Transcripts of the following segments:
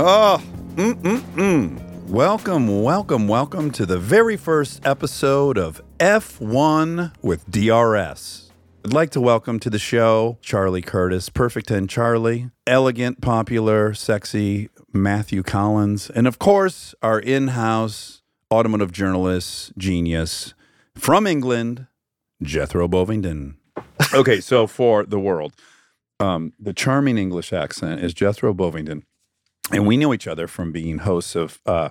Oh, mm-mm-mm. Welcome, welcome, welcome to the very first episode of F1 with DRS. I'd like to welcome to the show Charlie Curtis, Perfect 10 Charlie, elegant, popular, sexy Matthew Collins, and of course, our in house automotive journalist, genius from England, Jethro Bovingdon. okay, so for the world, um, the charming English accent is Jethro Bovingdon and we knew each other from being hosts of uh,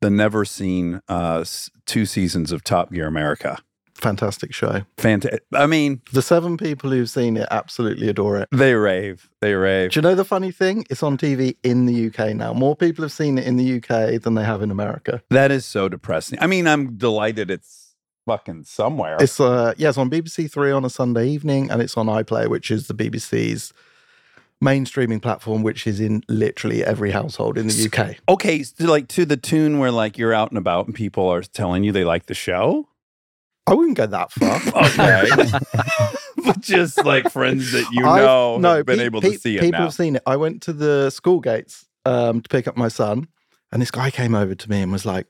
the never seen uh, two seasons of Top Gear America. Fantastic show. Fantastic. I mean, the seven people who've seen it absolutely adore it. They rave. They rave. Do you know the funny thing? It's on TV in the UK now. More people have seen it in the UK than they have in America. That is so depressing. I mean, I'm delighted it's fucking somewhere. It's uh yeah, it's on BBC Three on a Sunday evening, and it's on iPlayer, which is the BBC's main streaming platform, which is in literally every household in the UK. Okay, so like to the tune where like you're out and about and people are telling you they like the show. I wouldn't go that far. okay, but just like friends that you know I've, no, have been pe- able to pe- see it. People have seen it. I went to the school gates um, to pick up my son, and this guy came over to me and was like,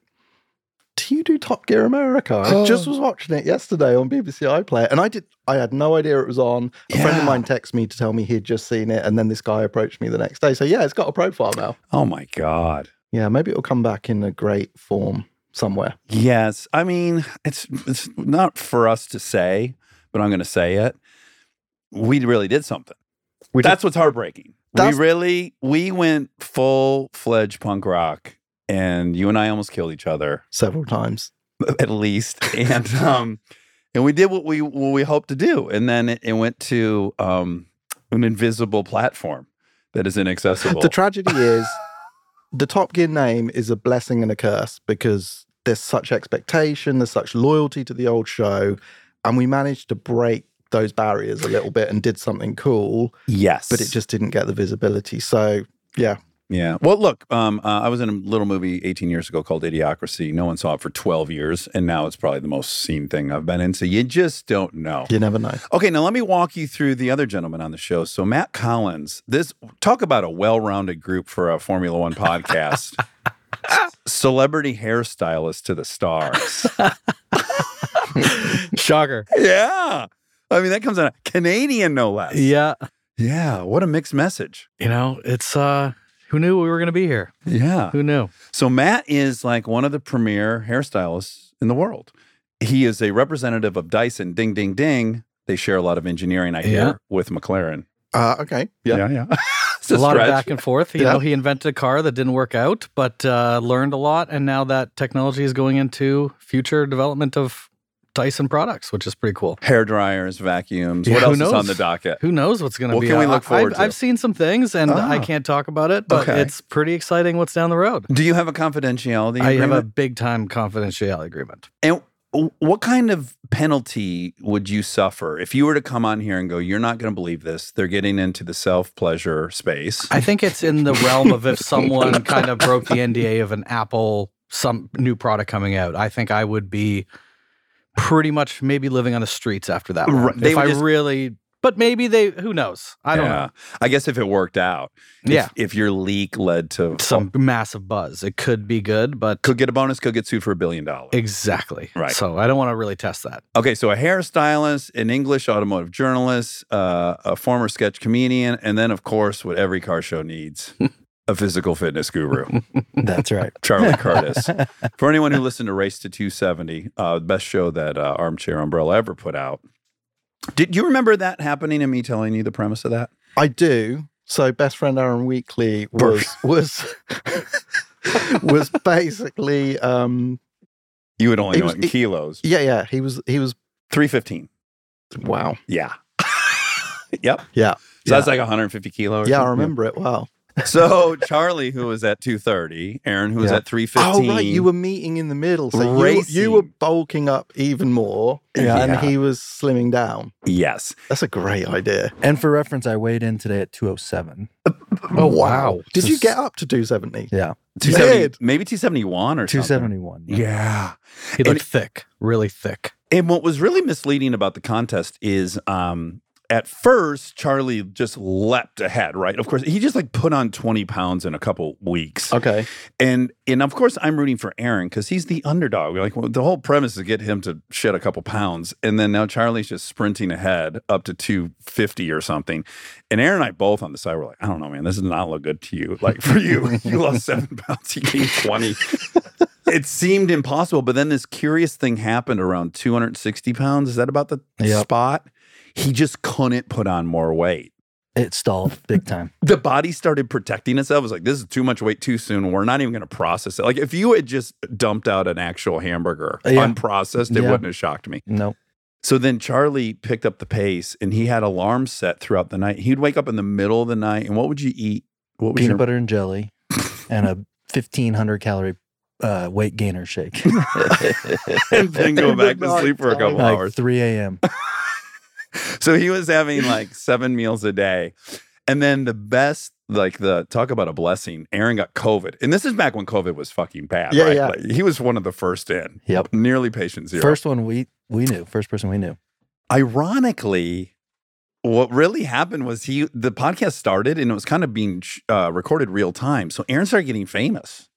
do you do Top Gear America? I oh. just was watching it yesterday on BBC iPlayer, and I did. I had no idea it was on. A yeah. friend of mine texted me to tell me he'd just seen it, and then this guy approached me the next day. So yeah, it's got a profile now. Oh my god! Yeah, maybe it'll come back in a great form somewhere. Yes, I mean it's it's not for us to say, but I'm going to say it. We really did something. We That's did. what's heartbreaking. That's, we really we went full fledged punk rock and you and I almost killed each other several times, at least. And um, and we did what we what we hoped to do, and then it, it went to um, an invisible platform that is inaccessible. The tragedy is the Top Gear name is a blessing and a curse because there's such expectation, there's such loyalty to the old show, and we managed to break those barriers a little bit and did something cool. Yes, but it just didn't get the visibility. So yeah, yeah. Well, look, um, uh, I was in a little movie 18 years ago called Idiocracy. No one saw it for 12 years, and now it's probably the most seen thing I've been in. So you just don't know. You never know. Okay, now let me walk you through the other gentleman on the show. So Matt Collins, this talk about a well-rounded group for a Formula One podcast. Celebrity hairstylist to the stars. Shocker. Yeah. I mean, that comes out Canadian, no less. Yeah. Yeah. What a mixed message. You know, it's uh who knew we were going to be here? Yeah. Who knew? So Matt is like one of the premier hairstylists in the world. He is a representative of Dyson. Ding, ding, ding. They share a lot of engineering, I hear, yeah. with McLaren. Uh, okay. Yeah, yeah. yeah. a, a lot of back and forth. You yeah. know, he invented a car that didn't work out, but uh, learned a lot, and now that technology is going into future development of Dyson products, which is pretty cool. Hair dryers, vacuums. Yeah, what else knows? is on the docket? Who knows what's going to be? What can we look forward I've, to? I've seen some things, and I ah. can't talk about it, but okay. it's pretty exciting what's down the road. Do you have a confidentiality? I agreement? have a big time confidentiality agreement. And what kind of penalty would you suffer if you were to come on here and go, "You're not going to believe this. They're getting into the self pleasure space." I think it's in the realm of if someone kind of broke the NDA of an Apple some new product coming out. I think I would be pretty much maybe living on the streets after that. Right, they If I just- really, but maybe they. Who knows? I don't Yeah. know. I guess if it worked out, if- Yeah. If, your leak led to Some massive buzz. It could be good, but could get a bonus, could get sued for a billion dollars. exactly. Right. So I don't want to really test that. Okay, so a hairstylist, an English automotive journalist, uh, a former sketch comedian, and then, of course, what every car show needs a physical fitness guru, That's right. Charlie Curtis. For anyone who listened to Race to 270, uh, the best show that uh, Armchair Umbrella ever put out. Did you remember that happening and me telling you the premise of that? I do. So best friend Aaron Weekley was was was basically um You would only know it in kilos. yeah yeah he was he was 315. wow Yeah. yep. yeah So that's like 150 kilos. yeah I something? remember it well So Charlie, who was at 230, Aaron, who was Yeah. at 315. oh right you were meeting in the middle so you, you were bulking up even more Yeah. and he was slimming down Yes. that's a great idea And for reference, I weighed in today at 207. Oh wow. did you get up to 270 Yeah. 270, maybe 271 or 271. Yeah. He And- looked thick, really thick. And what was really misleading about the contest is um at first Charlie just leapt ahead, right? Of course, he just like put on 20 pounds in a couple weeks. okay And and of course I'm rooting for Aaron because he's the underdog. Like well, the whole premise is to get him to shed a couple pounds. And then now Charlie's just sprinting ahead up to 250 or something. And Aaron and I both on the side were like, I don't know, man, this does not look good to you. Like for you, you lost seven pounds, you gained 20. it seemed impossible. But then this curious thing happened around 260 pounds. Is that about the Yep. spot? He just couldn't put on more weight It stalled big time. the body started protecting itself. It was like, this is too much weight too soon. We're not even going to process it. Like, if you had just dumped out an actual hamburger Yeah. unprocessed, it Yeah. wouldn't have shocked me. Nope. So then Charlie picked up the pace and he had alarms set throughout the night. He'd wake up in the middle of the night. And what would you eat? What was Peanut your, butter and jelly and a 1500 calorie uh, weight gainer shake. and then go back to sleep for a couple like hours. 3 a.m. So he was having like seven meals a day. And then the best, like the talk about a blessing, Aaron got COVID. And this is back when COVID was fucking bad. Yeah, right? yeah. Like, he was one of the first in. Yep. Nearly patient zero. First one we we knew. First person we knew. Ironically, what really happened was he the podcast started and it was kind of being uh, recorded real time. So Aaron started getting famous.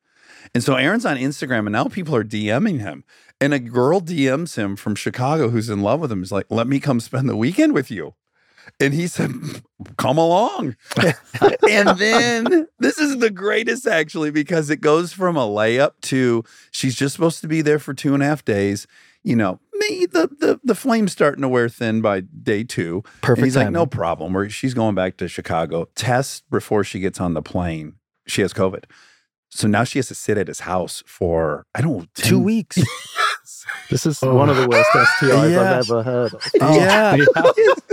And so Aaron's on Instagram and now people are DMing him. And a girl DMs him from Chicago who's in love with him. Is like, let me come spend the weekend with you. And he said, come along. and then this is the greatest actually, because it goes from a layup to she's just supposed to be there for two and a half days. You know, me, the the the flame's starting to wear thin by day two. Perfect. And he's like, no problem. Where she's going back to Chicago. Test before she gets on the plane. She has COVID. So now she has to sit at his house for I don't know, 10 Two weeks. this is oh one of the worst STIs Yeah. I've ever heard of Oh. yeah.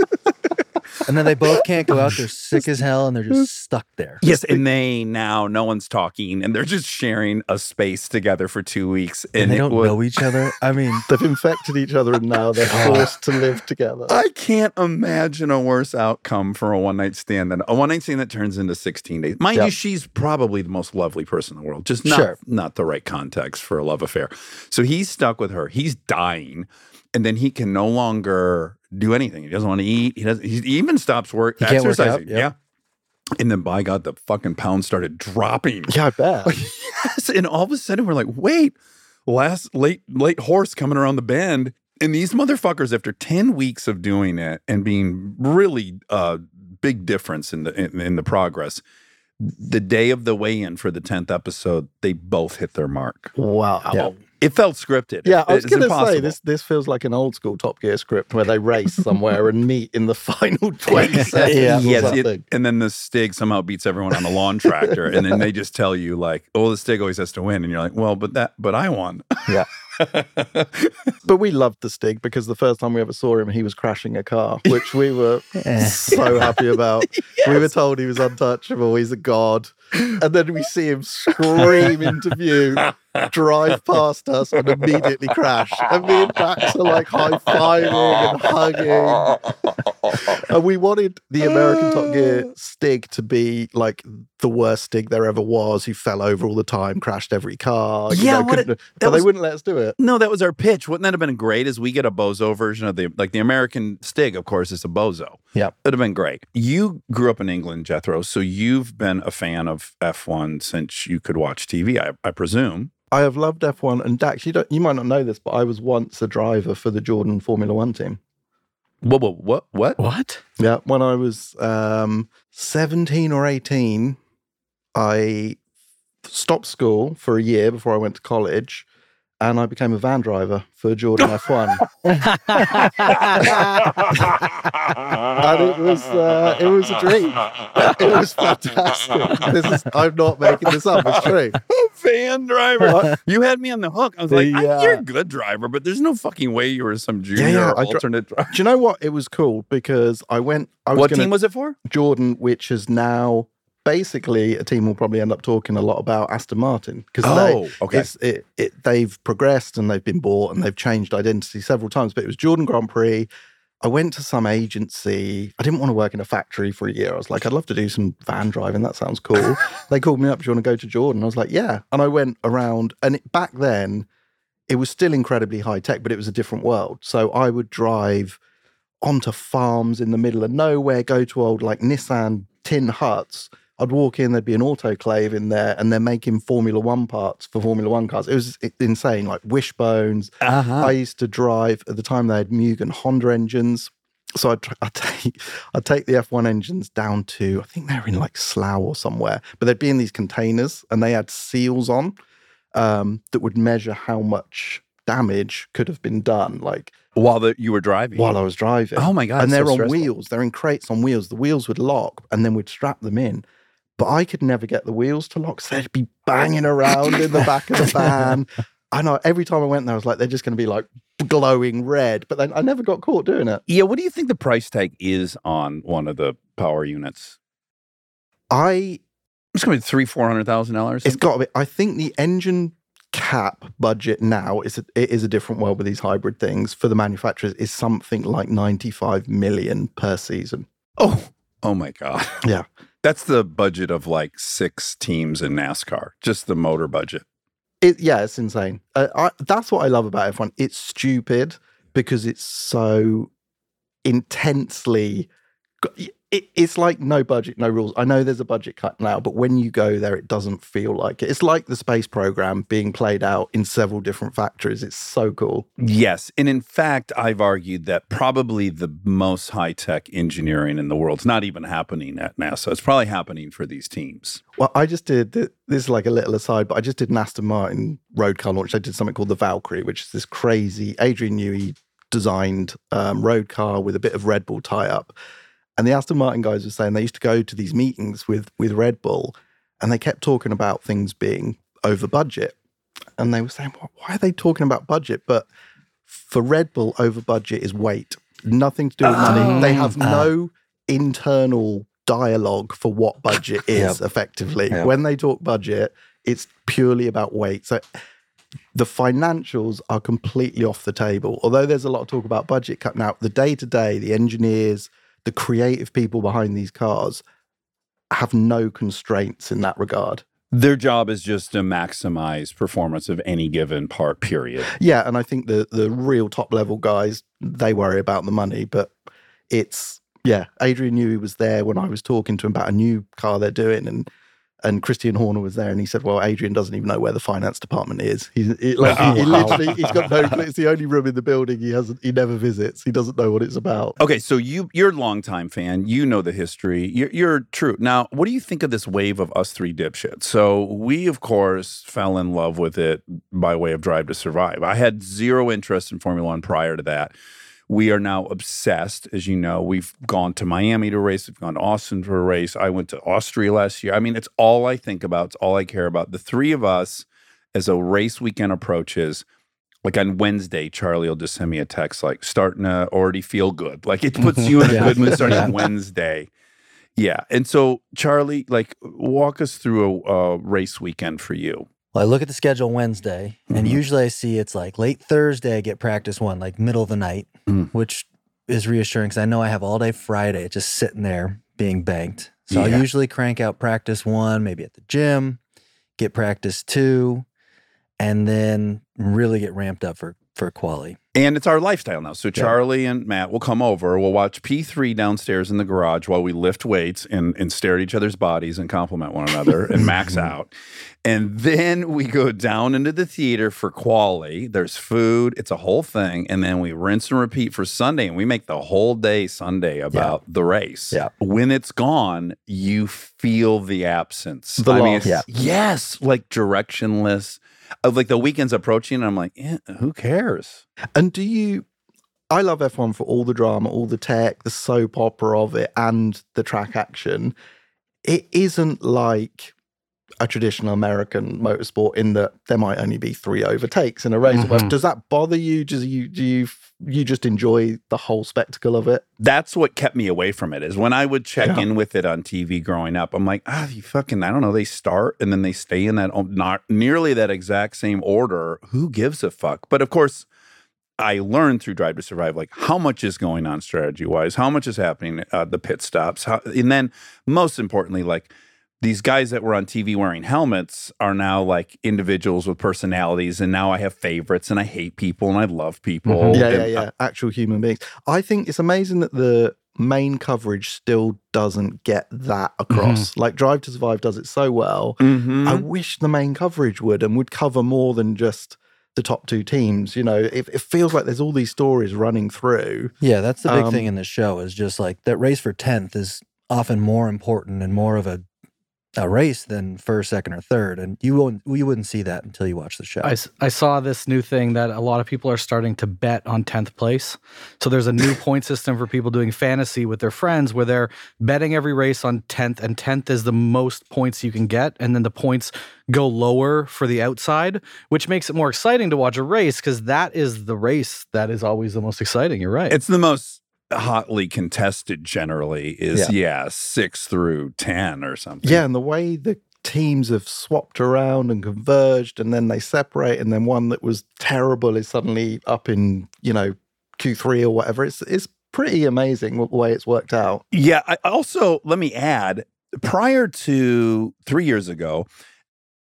and then they both can't go out. They're sick as hell and they're just stuck there. Yes, and they now no one's talking, and they're just sharing a space together for two weeks, And, and, they don't was- know each other. I mean, they've infected each other and now they're forced to live together I can't imagine a worse outcome for a one night stand than a one night stand that turns into 16 days. Mind you, she's probably the most lovely person in the world, just not, Sure. not the right context for a love affair. So he's stuck with her. He's dying. And then he can no longer do anything. He doesn't want to eat. He doesn't. He even stops work. He can't work out, yep. Yeah. And then by God, the fucking pounds started dropping. yeah I bet yes. And all of a sudden we're like, wait, last late late horse coming around the bend. And these motherfuckers, after 10 weeks of doing it and being really uh big difference in the in, in the progress, the day of the weigh-in for the 10th episode, they both hit their mark. wow Yeah. It felt scripted. Yeah, I was going to say this. This feels like an old school Top Gear script where they race somewhere and meet in the final twenty seconds. Yeah. Yes, it- and then the Stig somehow beats everyone on the lawn tractor, and then they just tell you like, "Oh, the Stig always has to win," and you're like, "Well, but that, but I won." Yeah. But we loved the Stig because the first time we ever saw him, he was crashing a car, which we were so happy about. We were told he was untouchable, he's a god, and then we see him scream into view drive past us and immediately crash. And me and Dax are like high fiving and hugging. And we wanted the American Top Gear Stig to be like the worst Stig there ever was, who fell over all the time, crashed every car. Yeah, know, it- but was- they wouldn't let us do it. No, that was our pitch. Wouldn't that have been great? As we get a bozo version of the like the American Stig, of course, is a bozo. Yeah. it'd have been great. You grew up in England, Jethro, so you've been a fan of F1 since you could watch TV, I, I presume. I have loved F1 and Dax. You don't, you might not know this, but I was once a driver for the Jordan Formula One team. What? What? What? What? What? Yeah, when I was um, 17 or 18, I stopped school for a year before I went to college and I became a van driver for Jordan F1. and it was uh, it was a dream. It was fantastic. This is I'm not making this up, it's true. Van driver. you had me on the hook. I was like, The, I- uh, you're a good driver, but there's no fucking way you were some junior yeah, or I dri- alternate driver. Do you know what? It was cool because I went I was What gonna, team was it for? Jordan, which is now basically a team we'll probably end up talking a lot about Aston Martin because Oh, okay. it's, it, it, they've progressed and they've been bought and they've changed identity several times. But it was Jordan Grand Prix. I went to some agency. I didn't want to work in a factory for a year. I was like, I'd love to do some van driving. That sounds cool. they called me up. Do you want to go to Jordan? I was like, yeah. And I went around. And it, back then, it was still incredibly high tech, but it was a different world. So I would drive onto farms in the middle of nowhere, go to old like Nissan tin huts. I'd walk in, there'd be an autoclave in there, and they're making Formula One parts for Formula One cars. It was insane, like wishbones. Uh-huh. I used to drive at the time they had Mugen Honda engines. So I'd, I'd take I'd take the F1 engines down to I think they were in like Slough or somewhere, but they'd be in these containers and they had seals on um, that would measure how much damage could have been done, like While the, you were driving. while I was driving. oh my god! and they're so on stressful. wheels. They're in crates on wheels. The wheels would lock, and then we'd strap them in. But I could never get the wheels to lock, so they'd be banging around in the back of the van. I know every time I went there, I was like, they're just going to be like glowing red. But then I never got caught doing it. Yeah, what do you think the price tag is on one of the power units? I It's going to be three, four hundred thousand dollars. it's got to be. I think the engine cap budget now is a, it is a different world with these hybrid things for the manufacturers is something like ninety five million per season. Oh, oh my god! Yeah. That's the budget of like six teams in NASCAR. Just the motor budget. It, yeah, it's insane. Uh, I, that's what I love about F1. It's stupid because it's so intensely. It, it's like no budget, no rules. I know there's a budget cut now, but when you go there, it doesn't feel like it. It's like the space program being played out in several different factories. It's so cool. Yes, and in fact, I've argued that probably the most high tech engineering in the world's not even happening at NASA. It's probably happening for these teams. Well, I just did this is like a little aside, but I just did an Aston Martin road car launch. I did something called the Valkyrie, which is this crazy Adrian Newey designed um, road car with a bit of Red Bull tie up. And the Aston Martin guys were saying they used to go to these meetings with with Red Bull, and they kept talking about things being over budget. And they were saying, well, why are they talking about budget? But for Red Bull, over budget is weight, nothing to do with money. Oh. They have mm. no uh. internal dialogue for what budget is effectively. Yep. When they talk budget, it's purely about weight. So the financials are completely off the table. Although there's a lot of talk about budget cut now, the day to day, the engineers, the creative people behind these cars have no constraints in that regard. Their job is just to maximize performance of any given part, period. Yeah, and I think the the real top level guys they worry about the money, but it's yeah. Adrian Newey was there when I was talking to him about a new car they're doing, and and Christian Horner was there, and he said, "Well, Adrian doesn't even know where the finance department is. He's he, like he, he Oh, wow. literally he's got no. It's the only room in the building he hasn't. He never visits. He doesn't know what it's about. Okay, so you you're a longtime fan. You know the history. You're, you're true. Now, what do you think of this wave of us three dipshits? So we, of course, fell in love with it by way of Drive to Survive. I had zero interest in Formula One prior to that. We are now obsessed, as you know. We've gone to Miami to race. We've gone to Austin for a race. I went to Austria last year. I mean, it's all I think about. It's all I care about. The three of us, as a race weekend approaches, like on Wednesday, Charlie will just send me a text like starting to already feel good. Like it puts you in a Yeah. good mood starting Wednesday. Yeah. And so, Charlie, like walk us through a, a race weekend for you. Well, I look at the schedule Wednesday, and Mhm. usually I see it's like late Thursday, I get practice one, like middle of the night, Mm. which is reassuring because I know I have all day Friday just sitting there being banked. So Yeah. I'll usually crank out practice one, maybe at the gym, get practice two, and then really get ramped up for for quali. And it's our lifestyle now. So Charlie and Matt will come over. We'll watch P3 downstairs in the garage while we lift weights and, and stare at each other's bodies and compliment one another and max out. And then we go down into the theater for quali. There's food. It's a whole thing. And then we rinse and repeat for Sunday. And we make the whole day Sunday about the race. Yeah. When it's gone, you feel the absence. The I mean, it's- Yes. Like directionless. Of like the weekend's approaching, and I'm like, eh, who cares? And do you? I love F1 for all the drama, all the tech, the soap opera of it, and the track action. It isn't like a traditional American motorsport in that there might only be three overtakes in a race. Mhm. Does that bother you? Do you do you you just enjoy the whole spectacle of it? that's what kept me away from it is when I would check Yeah. in with it on TV growing up. I'm like, ah, you fucking, I don't know. They start and then they stay in that oh, not nearly that exact same order. Who gives a fuck? But of course, I learned through Drive to Survive like how much is going on strategy wise, how much is happening uh, the pit stops, how, and then most importantly, like these guys that were on TV wearing helmets are now like individuals with personalities, and now I have favorites, and I hate people, and I love people. Mhm. Yeah, and yeah, yeah. Actual human beings. I think it's amazing that the main coverage still doesn't get that across. Like Drive to Survive does it so well. Mhm. I wish the main coverage would and would cover more than just the top two teams. You know, it, it feels like there's all these stories running through. Yeah, that's the big Um, thing in this show is just like that race for 10th is often more important and more of a a race than first, second, or third. And you won't you wouldn't see that until you watch the show. I saw this new thing that a lot of people are starting to bet on 10th place. So there's a new point system for people doing fantasy with their friends where they're betting every race on 10th, and 10th is the most points you can get. And then the points go lower for the outside, which makes it more exciting to watch a race because that is the race that is always the most exciting. You're right. It's the most hotly contested generally is yeah, six through ten or something. Yeah, and the way the teams have swapped around and converged and then they separate and then one that was terrible is suddenly up in, you know, Q3 or whatever. It's it's pretty amazing the way it's worked out. Yeah. I also let me add, prior to three years ago,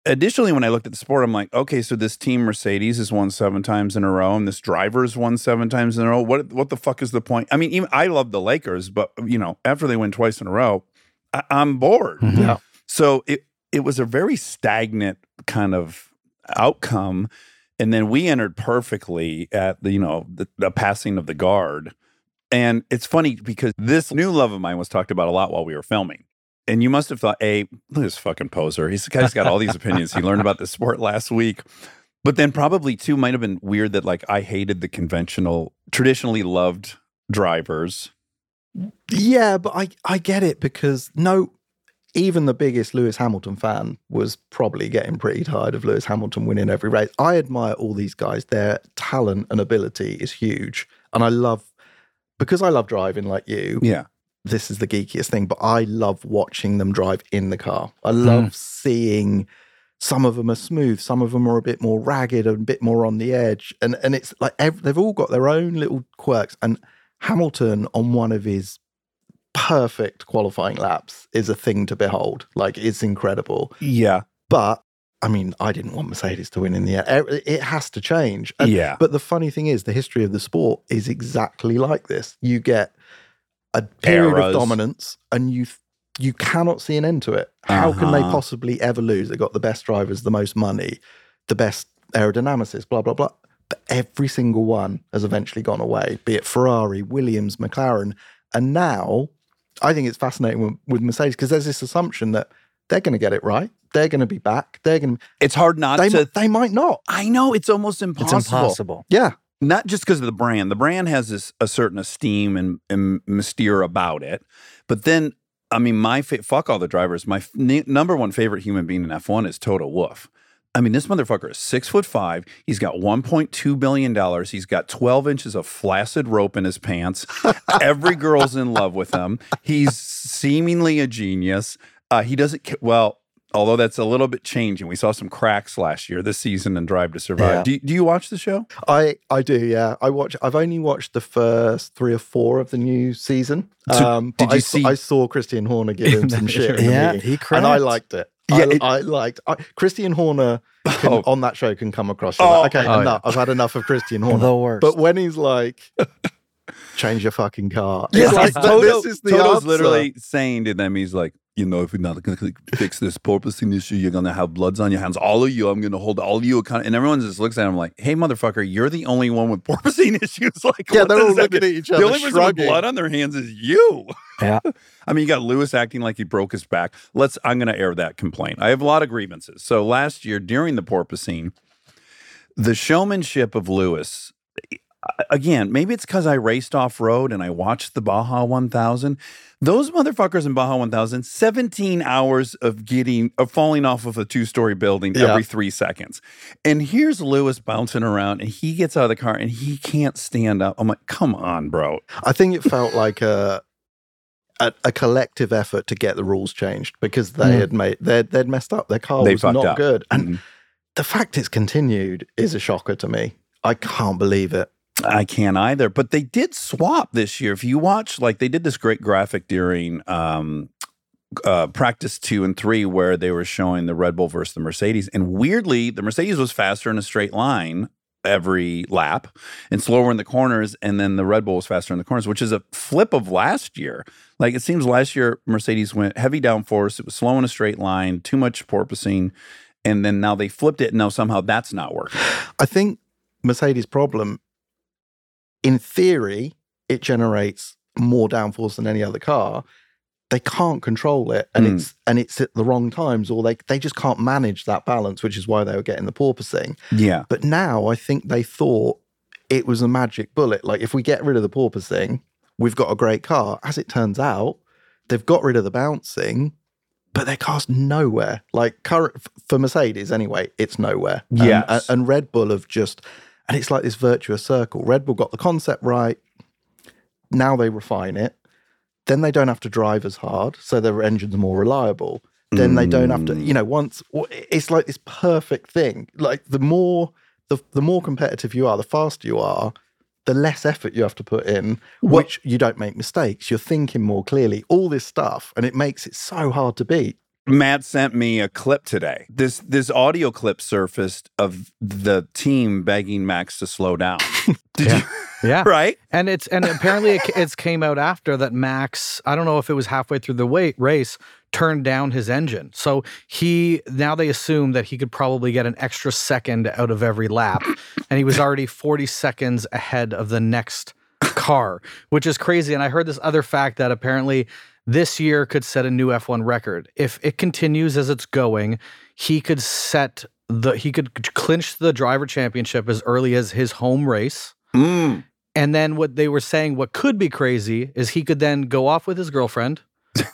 additionally, when I looked at the sport, I'm like, okay, so this team Mercedes has won seven times in a row, and this driver's won seven times in a row. What what the fuck is the point? I mean, even I love the Lakers, but you know, after they win twice in a row, I, I'm bored. Mhm. Yeah. So it it was a very stagnant kind of outcome. And then we entered perfectly at the, you know, the, the passing of the guard. And it's funny because this new love of mine was talked about a lot while we were filming. And you must have thought, hey, look this fucking poser. He's the guy who's got all these opinions. He learned about the sport last week. But then probably too might have been weird that like I hated the conventional, traditionally loved drivers. Yeah, but I, I get it because no, even the biggest Lewis Hamilton fan was probably getting pretty tired of Lewis Hamilton winning every race. I admire all these guys. Their talent and ability is huge. And I love, because I love driving like you, Yeah. This is the geekiest thing, but I love watching them drive in the car. I love hmm. seeing some of them are smooth, some of them are a bit more ragged and a bit more on the edge. And and it's like ev- they've all got their own little quirks. And Hamilton on one of his perfect qualifying laps is a thing to behold. Like it's incredible. Yeah. But I mean, I didn't want Mercedes to win in the end. It it has to change. And- yeah. But the funny thing is, the history of the sport is exactly like this. You get a period Eras. of dominance, and you you cannot see an end to it. How can they Uh-huh. possibly ever lose? They got the best drivers, the most money, the best aerodynamicists, blah blah blah. But every single one has eventually gone away. Be it Ferrari, Williams, McLaren, and now I think it's fascinating with, with Mercedes because there's this assumption that they're going to get it right. They're going to be back. They're going. to It's hard not They to. they might not. I know it's almost impossible. it's impossible. Yeah. Not just because of the brand. The brand has this a certain esteem and, and mystere about it, but then I mean, my fa- fuck all the drivers. My f- n- number one favorite human being in F1 is Toto Wolff. I mean, this motherfucker is six foot five. He's got one point two billion dollars. He's got twelve inches of flaccid rope in his pants. Every girl's in love with him. He's seemingly a genius. Uh, he doesn't. Well, although that's a little bit changing. We saw some cracks last year, this season, in Drive to Survive. Yeah. Do, do you watch the show? I I do, yeah. I watch. I've only watched the first three or four of the new season. So um, did but I, you saw- see- I saw Christian Horner give him some shit, in the Yeah, meeting, he and I liked it. Yeah, I, it- I liked I, Christian Horner can, Oh. on that show can come across. Oh. like, okay, Oh, enough. I've had enough of Christian Horner. The worst. But when he's like, change your fucking car, Yeah, it's like, Toto- this is the Toto's answer. literally saying to them, he's like, you know, if we're not going to fix this porpoising issue, you're going to have bloods on your hands. All of you, I'm going to hold all of you accountable. And everyone just looks at him like, hey, motherfucker, you're the only one with porpoising issues. Like, Yeah, they're all looking mean? at each other. The only person with blood on their hands is you. Yeah. I mean, you got Lewis acting like he broke his back. Let's, I'm going to air that complaint. I have a lot of grievances. So last year during the porpoising, the showmanship of Lewis, again, maybe it's because I raced off road and I watched the Baja 1000. Those motherfuckers in Baja 1000, 17 hours of getting, of falling off of a two story building Yeah. every three seconds. And here's Lewis bouncing around and he gets out of the car and he can't stand up. I'm like, come on, bro. I think it felt like a, a a collective effort to get the rules changed because they Mm. had made they'd, they'd messed up. Their car They was not up. good, and Mhm. the fact it's continued is a shocker to me. I can't believe it. I can't either. But they did swap this year. If you watch, like they did this great graphic during um, uh, practice two and three, where they were showing the Red Bull versus the Mercedes, and weirdly, the Mercedes was faster in a straight line every lap and slower in the corners, and then the Red Bull was faster in the corners, which is a flip of last year. Like it seems last year Mercedes went heavy downforce, it was slow in a straight line, too much porpoising, and then now they flipped it, and now somehow that's not working. I think Mercedes' problem, in theory, it generates more downforce than any other car. They can't control it, and Mm. it's and it's at the wrong times, or they they just can't manage that balance, which is why they were getting the porpoising. Yeah. But now I think they thought it was a magic bullet. Like if we get rid of the porpoising, we've got a great car. As it turns out, they've got rid of the bouncing, but their car's nowhere. Like current for Mercedes anyway, it's nowhere. Yeah. And Red Bull have just, and it's like this virtuous circle. Red Bull got the concept right. Now they refine it. Then they don't have to drive as hard, so their engines are more reliable. Then they don't have to, Mm. you know, once it's like this perfect thing. Like the more the the more competitive you are, the faster you are, the less effort you have to put in, which you don't make mistakes. You're thinking more clearly, all this stuff, and it makes it so hard to beat. Matt sent me a clip today. This this audio clip surfaced of the team begging Max to slow down. Did Yeah. you? Yeah. Right? And it's and apparently it, it's came out after that Max, I don't know if it was halfway through the wait race, turned down his engine. So he now they assume that he could probably get an extra second out of every lap. And he was already 40 seconds ahead of the next car, which is crazy. And I heard this other fact that apparently this year could set a new F1 record. If it continues as it's going, he could set the he could clinch the driver championship as early as his home race. Mm. And then what they were saying, what could be crazy is he could then go off with his girlfriend,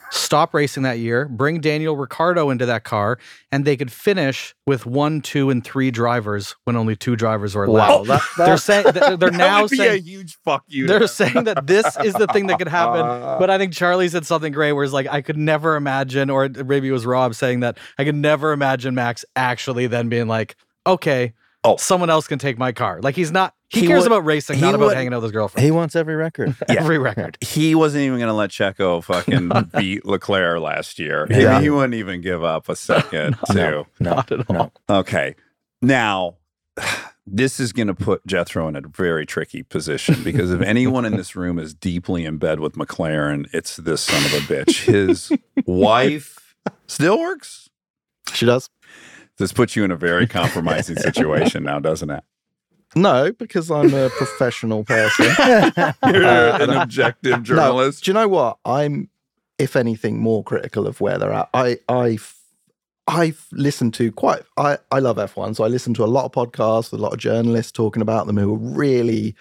stop racing that year, bring Daniel Ricciardo into that car, and they could finish with one, two, and three drivers when only two drivers were allowed. that, They're saying they're, that now would be saying a huge fuck you. they're them. saying that this is the thing that could happen. But I think Charlie said something great where it's like, I could never imagine, or maybe it was Rob saying that I could never imagine Max actually then being like, okay, Oh. someone else can take my car. Like he's not, he, He cares would- about racing, not about would- hanging out with his girlfriend. He wants every record. Yeah. Every record. he wasn't even going to let Checo fucking beat Leclerc last year. He- Yeah. He, wouldn't even give up a second, too. No, Not at all. no. Okay. Now, this is going to put Jethro in a very tricky position because if anyone in this room is deeply in bed with McLaren, it's this son of a bitch. His wife still works. she does. This puts you in a very compromising situation now, doesn't it? No, because I'm a professional person. You're Uh, an objective journalist. No, do you know what? I'm, if anything, more critical of where they're at. I, I, I've listened to quite. I, I love F1, so I listen to a lot of podcasts with a lot of journalists talking about them who are really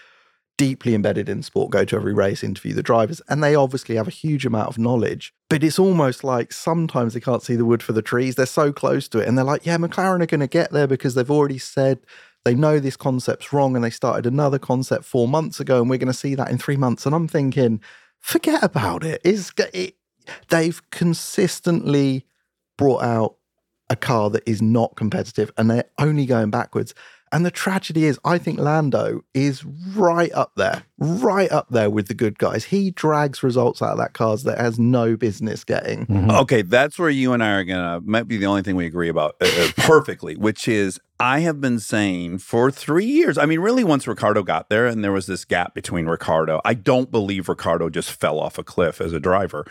deeply embedded in sport. Go to every race, interview the drivers, and they obviously have a huge amount of knowledge. But it's almost like sometimes they can't see the wood for the trees. They're so close to it, and they're like, "Yeah, McLaren are going to get there because they've already said." They know this concept's wrong and they started another concept four months ago, and we're going to see that in three months. And I'm thinking, forget about it. Is it, they've consistently brought out a car that is not competitive and they're only going backwards. And the tragedy is, I think Lando is right up there, right up there with the good guys. He drags results out of that cars that has no business getting. Mm-hmm. Okay, that's where you and I are gonna might be the only thing we agree about uh, uh, perfectly, which is I have been saying for three years. I mean, really, once Ricciardo got there, and there was this gap between Ricciardo. I don't believe Ricciardo just fell off a cliff as a driver.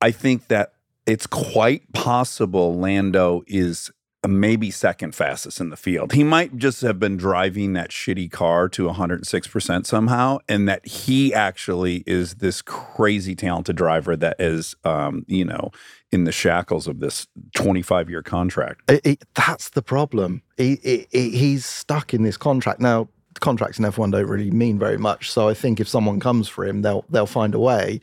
I think that it's quite possible Lando is maybe second fastest in the field. He might just have been driving that shitty car to 106% somehow, and that he actually is this crazy talented driver that is, um, you know, in the shackles of this 25 year contract. It- it- that's the problem. He, he- he- he's stuck in this contract now. Contracts in F1 don't really mean very much. So I think if someone comes for him, they'll they'll find a way.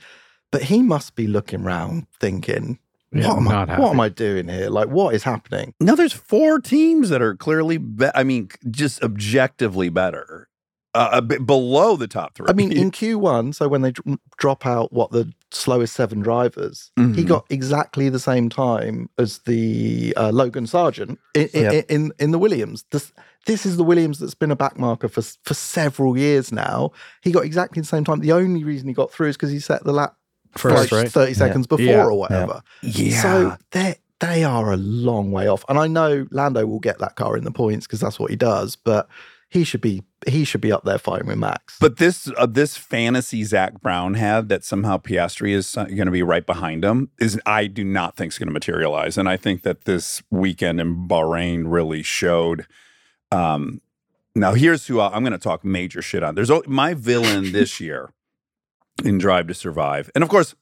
But he must be looking around, thinking, Yeah, "What am I? What am. I doing here? Like, what is happening?" Now, there's four teams that are clearly, be- I mean, just objectively better, uh, a bit below the top three. I mean, in Q1, so when they dr- drop out what the slowest seven drivers, he Mhm. got exactly the same time as the uh, Logan Sargeant in, in, Yep. in, in the Williams. This, this is the Williams that's been a backmarker for for several years now. He got exactly the same time. The only reason he got through is because he set the lap First, like right? 30 seconds before Yeah. or whatever. yeah. So they they are a long way off. And I know Lando will get that car in the points because that's what he does, but he should be he should be up there fighting with Max. But this uh, this fantasy Zak Brown had that somehow Piastri is going to be right behind him is I do not think is going to materialize, and I think that this weekend in Bahrain really showed. Um, now here's who I, I'm going to talk major shit on. There's my villain this year in Drive to Survive, and of course,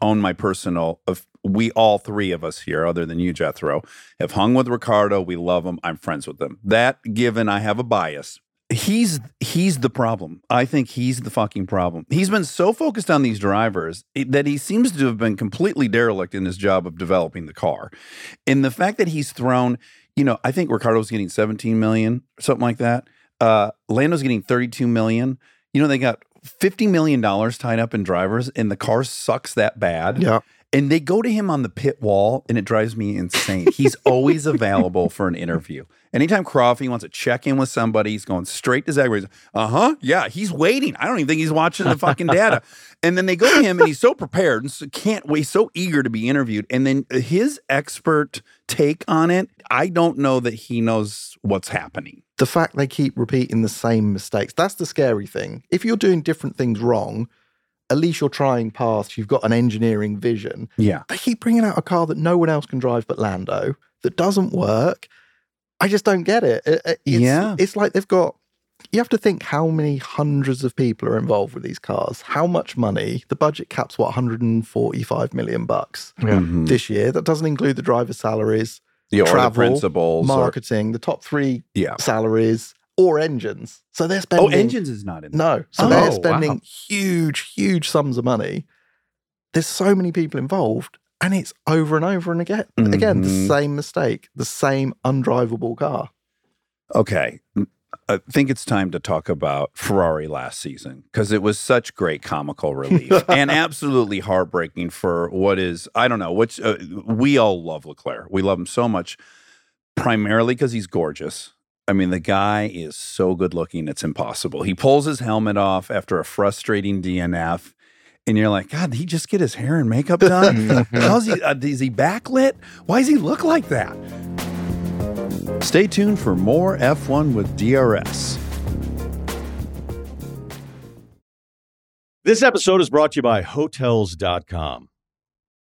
own my personal. Of we all three of us here, other than you, Jethro, have hung with Ricciardo. We love him. I'm friends with him. That given, I have a bias he's he's the problem. I think he's the fucking problem. He's been so focused on these drivers that he seems to have been completely derelict in his job of developing the car. And the fact that he's thrown, you know, I think Ricciardo's getting 17 million, something like that. Uh Lando's getting 32 million. You know, they got 50 million dollars tied up in drivers and the car sucks that bad. yeah. And they go to him on the pit wall, and it drives me insane. He's always available for an interview. Anytime Crawford wants to check in with somebody, he's going straight to Zak. Uh huh. Yeah, he's waiting. I don't even think he's watching the fucking data. And then they go to him, and he's so prepared and so can't wait, so eager to be interviewed. And then his expert take on it, I don't know that he knows what's happening. the fact they keep repeating the same mistakes that's the scary thing if you're doing different things wrong at least you're trying past you've got an engineering vision Yeah. they keep bringing out a car that no one else can drive but lando that doesn't work i just don't get it It- it- it's, Yeah. it's like they've got you have to think how many hundreds of people are involved with these cars how much money the budget caps what 145 million bucks Yeah. Mhm. this year that doesn't include the driver salaries the travel, principals. or- marketing the top three yeah. salaries or engines. So they're spending. Oh, engines is not in there. No, so Oh, they're wow. spending huge, huge sums of money. There's so many people involved, and it's over and over and again. Again, the Mhm. same mistake, the same undrivable car. Okay. I think it's time to talk about Ferrari last season because it was such great comical relief and absolutely heartbreaking for what is, I don't know, which uh, we all love Leclerc. We love him so much, primarily because he's gorgeous. I mean, the guy is so good looking, it's impossible. He pulls his helmet off after a frustrating DNF. And you're like, God, did he just get his hair and makeup done? How's he? Uh, is he backlit? Why does he look like that? Stay tuned for more F1 with DRS. This episode is brought to you by Hotels.com.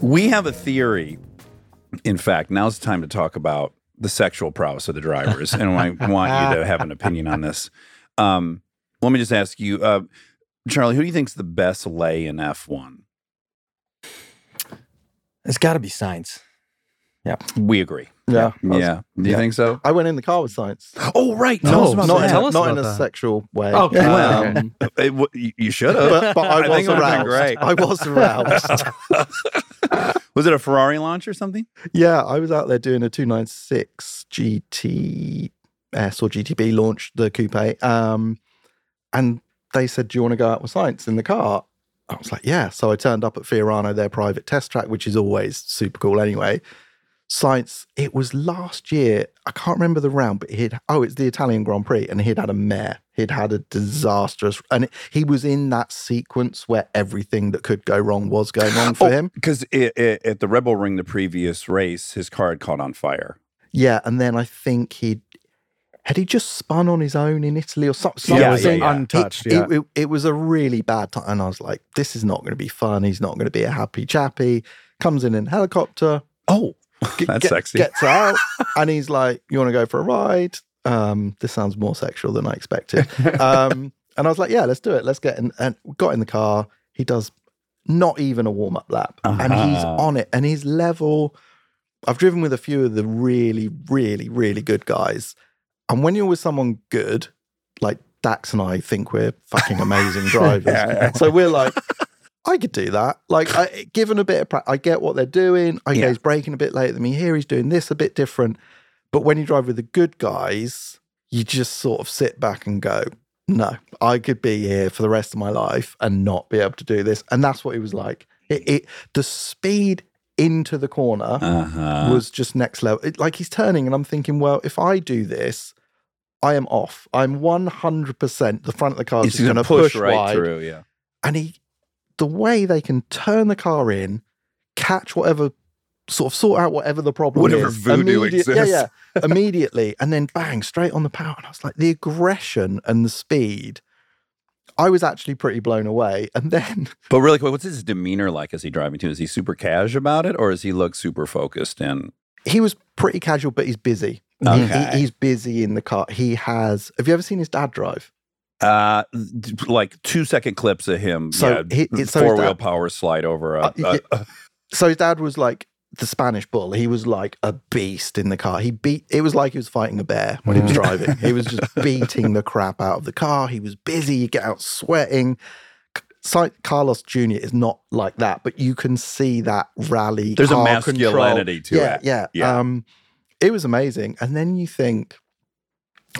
We have a theory. In fact, now's the time to talk about the sexual prowess of the drivers, and I want you to have an opinion on this. Um, let me just ask you, uh, Charlie, who do you think's the best lay in F one? It's got to be Sainz. We agree. Yeah. I was- Yeah. Do you yeah. think so? I went in the car with Sainz. Oh, right. No, Tell us about not that. tell in, us not in about a that. sexual way. Okay. Um, It w- you- you should have. but, but I, I was think it would've been aroused. great. I was aroused. Was it a Ferrari launch or something? yeah, I was out there doing a 296 GTS or GTB launch, the coupe. Um, and they said, Do you want to go out with Sainz in the car? I was like, Yeah. So I turned up at Fiorano, their private test track, which is always super cool anyway. Sainz, it was last year. I can't remember the round, but he'd, oh, it's the Italian Grand Prix, and he'd had a mare. He'd had a disastrous, and it, he was in that sequence where everything that could go wrong was going wrong for oh, him. Because at the Red Bull Ring, the previous race, his car had caught on fire. Yeah, and then I think he'd had he just spun on his own in Italy or something. Yeah, was yeah, yeah. untouched. It, yeah. it, it, it was a really bad time, and I was like, "This is not going to be fun. He's not going to be a happy chappy." Comes in in a helicopter, Oh, That's get- sexy. Gets out, and he's like, "You want to go for a ride?" Um, this sounds more sexual than I expected. Um, and I was like, "Yeah, let's do it. Let's get in." And got in the car. He does not even a warm up lap, and he's Uh-huh. on it, and his level. I've driven with a few of the really, really, really good guys. And when you're with someone good, like Dax and I think we're fucking amazing drivers. Yeah, yeah. So we're like, I could do that. Like, I, given a bit of practice, I get what they're doing. Okay, Yeah. he's breaking a bit later than me. Here he's doing this a bit different. But when you drive with the good guys, you just sort of sit back and go, no, I could be here for the rest of my life and not be able to do this. And that's what he was like. It, it the speed into the corner uh-huh. was just next level. It, like he's turning, and I'm thinking, well, if I do this, I am off. I'm 100%. The front of the car is going to push, push, right wide. through. Yeah. And he, the way they can turn the car in, catch whatever, sort of sort out whatever the problem Whatever is. voodoo immediate- exists. Yeah, yeah. immediately. And then bang, straight on the power. And I was like, the aggression and the speed. I was actually pretty blown away. And then But really quick, what's his demeanor like as he driving too? Is he super cash about it, or does he look super focused and he was pretty casual, but he's busy. He- he- he's busy in the car. He has. Have you ever seen his dad drive? Uh like two second clips of him? So yeah, he- so four wheel power slide over a, Uh, a- yeah. So his dad was like the Spanish bull. He was like a beast in the car. He beat. It was like he was fighting a bear when he was driving. He was just beating the crap out of the car. He was busy. You get out sweating. Carlos Jr. is not like that, but you can see that rally. There's a car masculinity control. to yeah, it. Yeah, Yeah. Um, it was amazing. And then you think,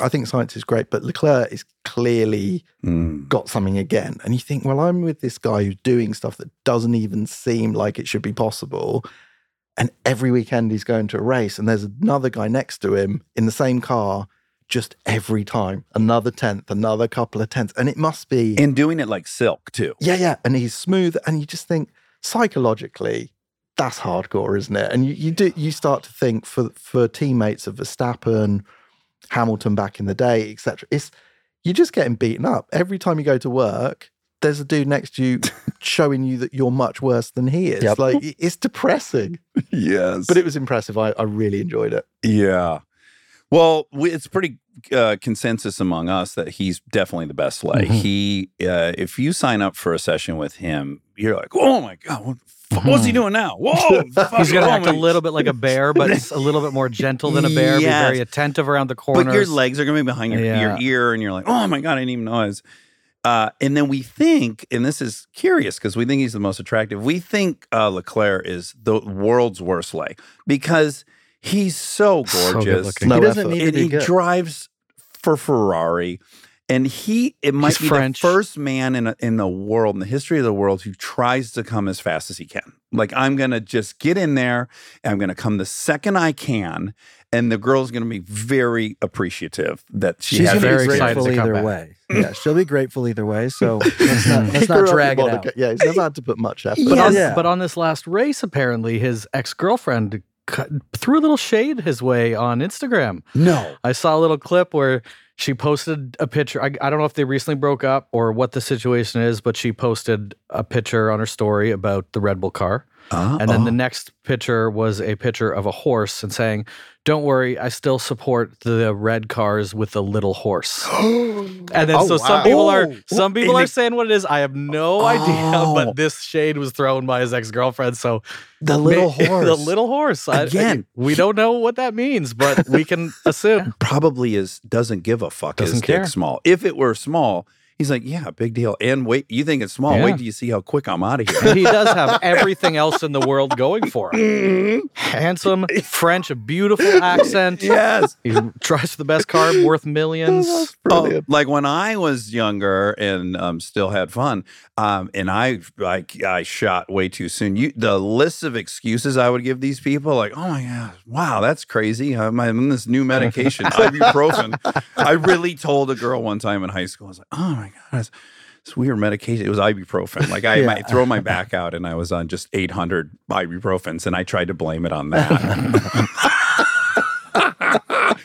I think Sainz is great, but Leclerc is clearly Mm. got something again. And you think, well, I'm with this guy who's doing stuff that doesn't even seem like it should be possible. And every weekend he's going to a race, and there's another guy next to him in the same car, just every time, another tenth, another couple of tenths. And it must be, And doing it like silk too. yeah, yeah. And he's smooth. And you just think, psychologically, that's hardcore, isn't it? And you, you do you start to think for for teammates of Verstappen, Hamilton back in the day, etc. It's you're just getting beaten up every time you go to work. There's a dude next to you showing you that you're much worse than he is. Yep. Like it's depressing, Yes. but it was impressive. I, I really enjoyed it. Yeah. Well, we, it's pretty uh, consensus among us that he's definitely the best sleigh. Mhm. He, uh, if you sign up for a session with him, you're like, oh my god, what, the fuck- what's he doing now? Whoa, He's going to oh act a little bit like a bear, but it's a little bit more gentle than a bear. Be very attentive around the corners. But your legs are going to be behind your, Yeah. your ear, and you're like, oh my god, I didn't even know I was. Uh, and then we think, and this is curious because we think he's the most attractive. We think uh, Leclerc is the world's worst sleigh because he's so So gorgeous. good-looking. No he doesn't effort. need to and be he drives for Ferrari, and he it might He's be French. the first man in a, in the world in the history of the world who tries to come as fast as he can. Like I'm gonna just get in there, and I'm gonna come the second I can, and the girl's gonna be very appreciative that she She's has gonna very be excited grateful to come either back. way. Yeah, she'll be grateful either way. So let's not, He let's not drag it out. Monaco. Yeah, he's never had to put much effort. But, Yeah. on, Yeah. but on this last race, apparently his ex girlfriend threw a little shade his way on Instagram. No, I saw a little clip where she posted a picture. I, I don't know if they recently broke up or what the situation is, but she posted a picture on her story about the Red Bull car. Uh, And then the next picture was a picture of a horse and saying, Don't worry, I still support the red cars with the little horse. And then Oh, so some people are some people are saying what it is. I have no idea, Oh. but this shade was thrown by his ex-girlfriend. So the little horse the little horse. I- I- Again. we don't know what that means, but we can assume. probably is doesn't give a fuck. Doesn't dick care. small. If it were small, he's like, yeah, big deal. And wait, you think it's small? Yeah. Wait till you see how quick I'm out of here. He does have everything else in the world going for him. Handsome, French, a beautiful accent. yes. He drives the best car worth millions. Oh, like when I was younger and um, still had fun, um, and I like I shot way too soon. You the list of excuses I would give these people, like, oh my god, wow, that's crazy. I'm on this new medication, ibuprofen. I really told a girl one time in high school, I was like, oh my god, it's, it's weird medication. It was ibuprofen. Like I Yeah. might throw my back out, and I was on just 800 ibuprofens, and I tried to blame it on that.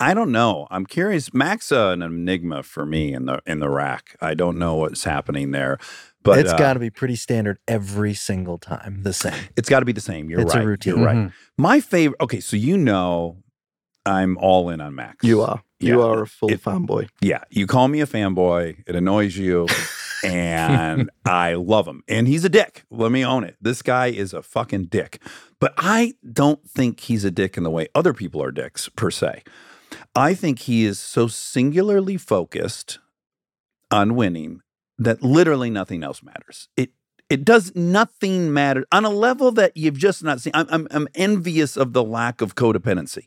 I don't know. I'm curious. Mac's uh, an enigma for me in the in the rack. I don't know what's happening there, but it's uh, got to be pretty standard every single time, the same. it's got to be the same. You're It's a right. routine. You're right. Mhm. My favorite. Okay, so you know, I'm all in on Max. You are. You Yeah. are a full It- fanboy. Yeah, you call me a fanboy. It annoys you, and I love him. And he's a dick. Let me own it. This guy is a fucking dick. But I don't think he's a dick in the way other people are dicks per se. I think he is so singularly focused on winning that literally nothing else matters. It it does nothing matter on a level that you've just not seen. I'm I'm, I'm envious of the lack of codependency.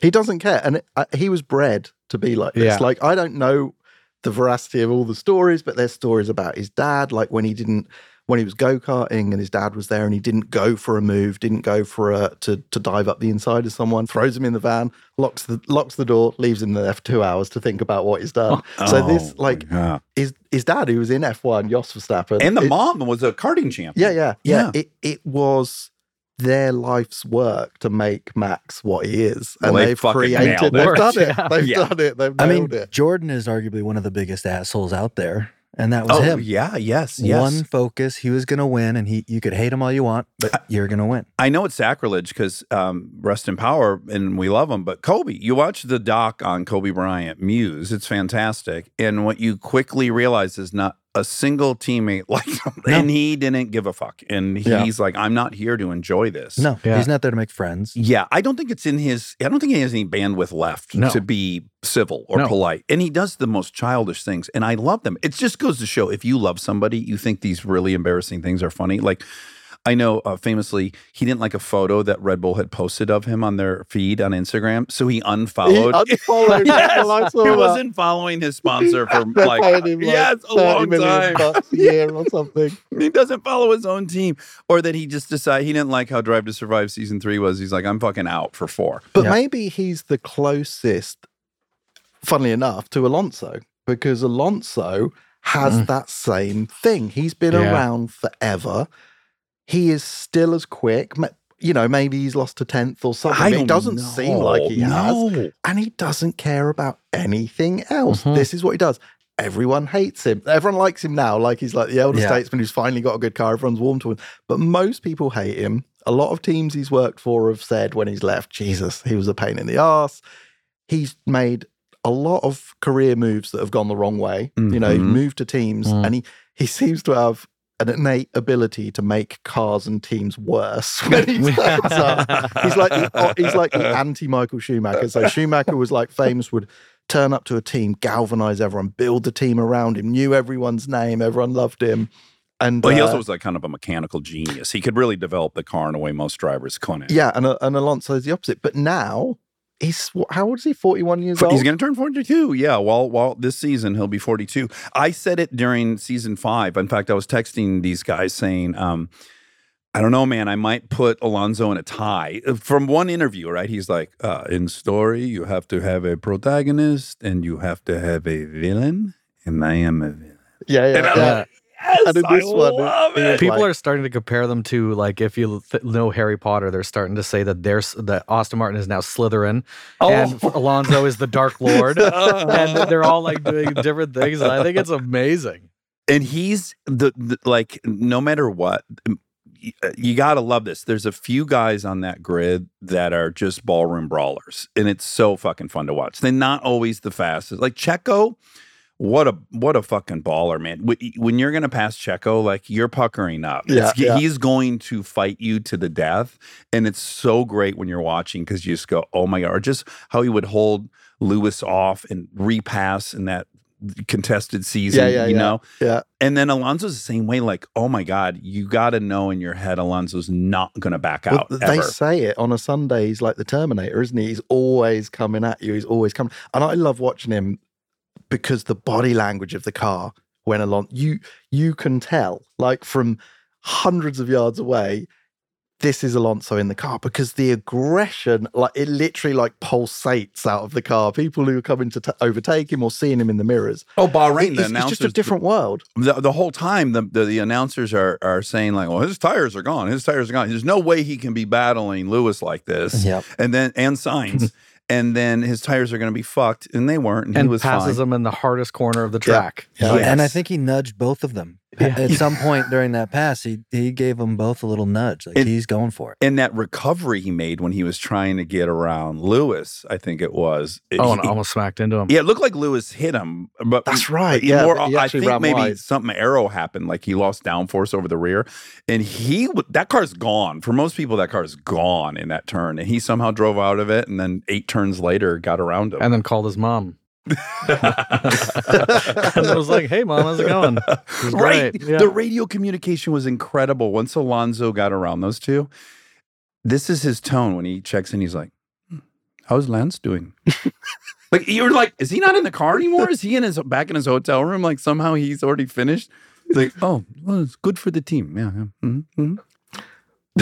He doesn't care, and it, uh, he was bred to be like this. Yeah. Like I don't know the veracity of all the stories, but there's stories about his dad, like when he didn't, when he was go karting and his dad was there, and he didn't go for a move, didn't go for a to to dive up the inside of someone, throws him in the van, locks the locks the door, leaves him there for two hours to think about what he's done. so this Oh, like yeah. his his dad, who was in F1, Jos Verstappen, and the it- mom was a karting champion. Yeah, yeah, yeah. Yeah. It it was their life's work to make Max what he is, and Well, they they've created. nailed They've done it. Yeah. They've Yeah. done it. They've I mean, it. Jordan is arguably one of the biggest assholes out there, and that was Oh him. yeah, yes, yes. One focus, he was going to win, and he you could hate him all you want, but you're going to win. I know it's sacrilege because um, rest in power, and we love him. But Kobe, you watch the doc on Kobe Bryant, Muse. It's fantastic, and what you quickly realize is not a single teammate like him, No. and he didn't give a fuck. And Yeah. he's like, "I'm not here to enjoy this." No, Yeah. he's not there to make friends. Yeah, I don't think it's in his. I don't think he has any bandwidth left No. to be civil or No. polite, and he does the most childish things, and I love them. It just goes to show if you love somebody, you think these really embarrassing things are funny. Like, I know uh, famously he didn't like a photo that Red Bull had posted of him on their feed on Instagram, so he unfollowed. He unfollowed yes, people, I saw he wasn't following his sponsor for like, him like yes, a long time. bucks a year or something. He doesn't follow his own team, or that he just decided he didn't like how Drive to Survive season three was. He's like, I'm fucking out for four. But Yeah. maybe he's the closest, funnily enough, to Alonso because Alonso has Mm. that same thing. He's been Yeah. around forever. He is still as quick. You know, maybe he's lost a 10th or something. It doesn't seem like he has. No. And he doesn't care about anything else. Mhm. This is what he does. Everyone hates him. Everyone likes him now, like he's like the elder Yeah. statesman who's finally got a good car. Everyone's warm to him. But most people hate him. A lot of teams he's worked for have said when he's left, Jesus, he was a pain in the ass. He's made a lot of career moves that have gone the wrong way. You know, he's Mhm. moved to teams Mm. and he, he seems to have an innate ability to make cars and teams worse when he turns up. He's like the, he's like the anti Michael Schumacher. So Schumacher was like famous would turn up to a team, galvanize everyone, build the team around him, knew everyone's name, everyone loved him. And But he uh, also was like kind of a mechanical genius. He could really develop the car in a way most drivers couldn't. yeah, and uh, and Alonso is the opposite. But now he's how old is he? Forty one years For- old. He's going to turn 42. Yeah. While while this season he'll be 42. I said it during season five. In fact, I was texting these guys saying, um, I don't know, man. I might put Alonso in a tie. Uh, From one interview, right? He's like, uh, in story, you have to have a protagonist and you have to have a villain, and I am a villain. yeah, yeah, yeah. like, yes, And in I this one, love he it. was People like- are starting to compare them to like if you th- know Harry Potter, they're starting to say that there's that Aston Martin is now Slytherin and Oh. Alonso is the Dark Lord, and they're all like doing different things. And I think it's amazing. and he's the, the like no matter what m- y- uh, you gotta love this there's a few guys on that grid that are just ballroom brawlers and it's so fucking fun to watch they're not always the fastest like checo what a what a fucking baller man when you're gonna pass checo like you're puckering up Yeah, yeah. he's going to fight you to the death and it's so great when you're watching because you just go oh my god or just how he would hold lewis off and repass in that contested season Yeah, yeah, you yeah. know yeah. and then Alonso's the same way. Like, oh my God, you got to know in your head Alonso's not going to back Well, out. they ever. say it on a Sunday. He's like the Terminator, isn't he? He's always coming at you. He's always coming, and I love watching him because the body language of the car when along you you can tell like from hundreds of yards away. This is Alonso in the car because the aggression, like it literally like pulsates out of the car. People who are coming to t- overtake him or seeing him in the mirrors. oh, Bahrain, It- the it's, it's just a different world. the, the whole time, the, the, the announcers are, are saying, like, well, his tires are gone. His tires are gone. There's no way he can be battling Lewis like this. Yep. And then, and Sainz. and then his tires are going to be fucked. And they weren't. And, he was passes fine. them in the hardest corner of the track. Yeah. And I think he nudged both of them. Yeah. At some point during that pass, he he gave them both a little nudge. Like It- he's going for it. And that recovery he made when he was trying to get around Lewis, I think it was. it- Oh, and almost smacked into him. Yeah, it looked like Lewis hit him, but That's right. Yeah, more- I think maybe wide. something aero happened, like he lost downforce over the rear, and he that car's gone. For most people, that car's gone in that turn, and he somehow drove out of it, and then eight turns later got around him. And then called his mom. And I was like, "Hey, mom, how's it going?" It was right, great. Yeah. the radio communication was incredible. Once Alonso got around those two, this is his tone when he checks in. He's like, "Hmm, "How's Lance doing?" like you're like, is he not in the car anymore? Is he in his back in his hotel room? Like somehow he's already finished. He's like, oh, well, it's good for the team. Yeah. yeah. mhm, mhm."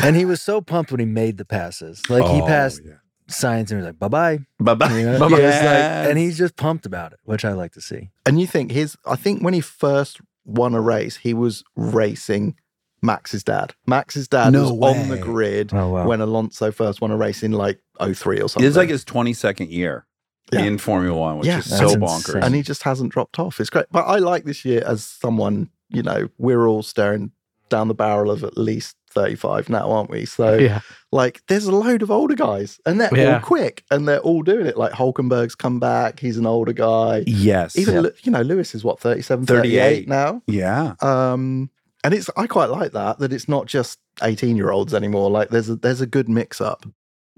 And he was so pumped when he made the passes. Like he Oh, passed yeah. Signs and he's like, bye bye. Bye-bye. You know? Bye-bye. He like- and he's just pumped about it, which I like to see. And you think his, I think when he first won a race, he was racing Max's dad. Max's dad No was on the grid Oh, wow. when Alonso first won a race in like 03 or something. It's like his 22nd year Yeah. in Formula One, which Yeah. is That's so insane. bonkers. and he just hasn't dropped off. It's great. But I like this year as someone, you know, we're all staring down the barrel of at least 35 now, aren't we? So, yeah. like, there's a load of older guys and they're Yeah. all quick and they're all doing it. Like, Hulkenberg's come back. He's an older guy. Yes. Even, Lu- you know, Lewis is what, 37, 38. 38 now? yeah. Um, and it's I quite like that that it's not just eighteen year olds anymore. Like there's a there's a good mix up.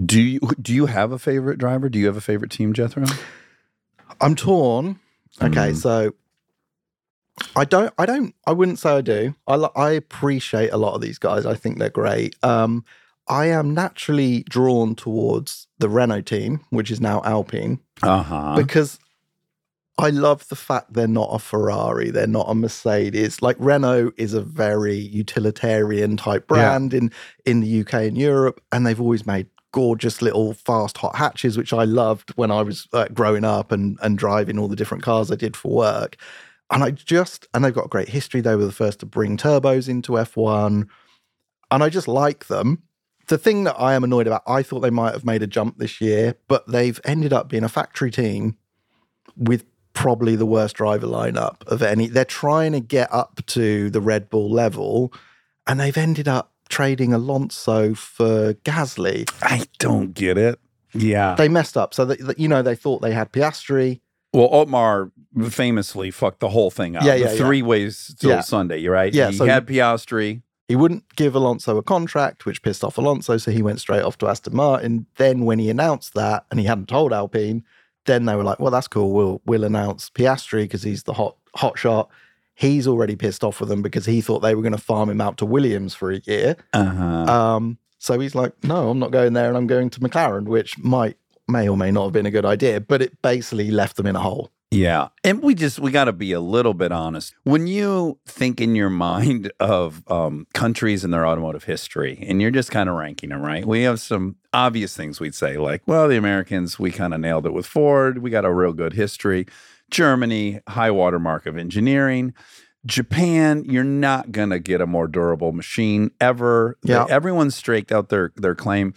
Do you do you have a favorite driver? Do you have a favorite team, Jethro? I'm torn. Okay, Mm. so I don't. I don't. I wouldn't say I do. I I appreciate a lot of these guys. I think they're great. Um, I am naturally drawn towards the Renault team, which is now Alpine, Uh huh. because I love the fact they're not a Ferrari, they're not a Mercedes. Like Renault is a very utilitarian type brand in in the UK and Europe, and they've always made gorgeous little fast hot hatches, which I loved when I was uh, growing up and and driving all the different cars I did for work. And I just and they've got a great history. They were the first to bring turbos into F1, and I just like them. The thing that I am annoyed about, I thought they might have made a jump this year, but they've ended up being a factory team with probably the worst driver lineup of any. They're trying to get up to the Red Bull level, and they've ended up trading Alonso for Gasly. I don't get it. Yeah. They messed up. So, that, you know, they thought they had Piastri. Well, Otmar famously fucked the whole thing up. Yeah, the yeah, yeah. three ways till Yeah. Sunday, right? Yeah, He so- had Piastri. He wouldn't give Alonso a contract, which pissed off Alonso. So he went straight off to Aston Martin. Then, when he announced that and he hadn't told Alpine, then they were like, "Well, that's cool. We'll we'll announce Piastri because he's the hot hot shot." He's already pissed off with them because he thought they were going to farm him out to Williams for a year. Uh-huh. Um, so he's like, "No, I'm not going there, and I'm going to McLaren," which might may or may not have been a good idea, but it basically left them in a hole. Yeah. And we just, we got to be a little bit honest. When you think in your mind of um, countries and their automotive history, and you're just kind of ranking them, right? We have some obvious things we'd say, like, well, the Americans, we kind of nailed it with Ford. We got a real good history. Germany, high watermark of engineering. Japan, you're not going to get a more durable machine ever. Yeah. Everyone's straked out their, their claim.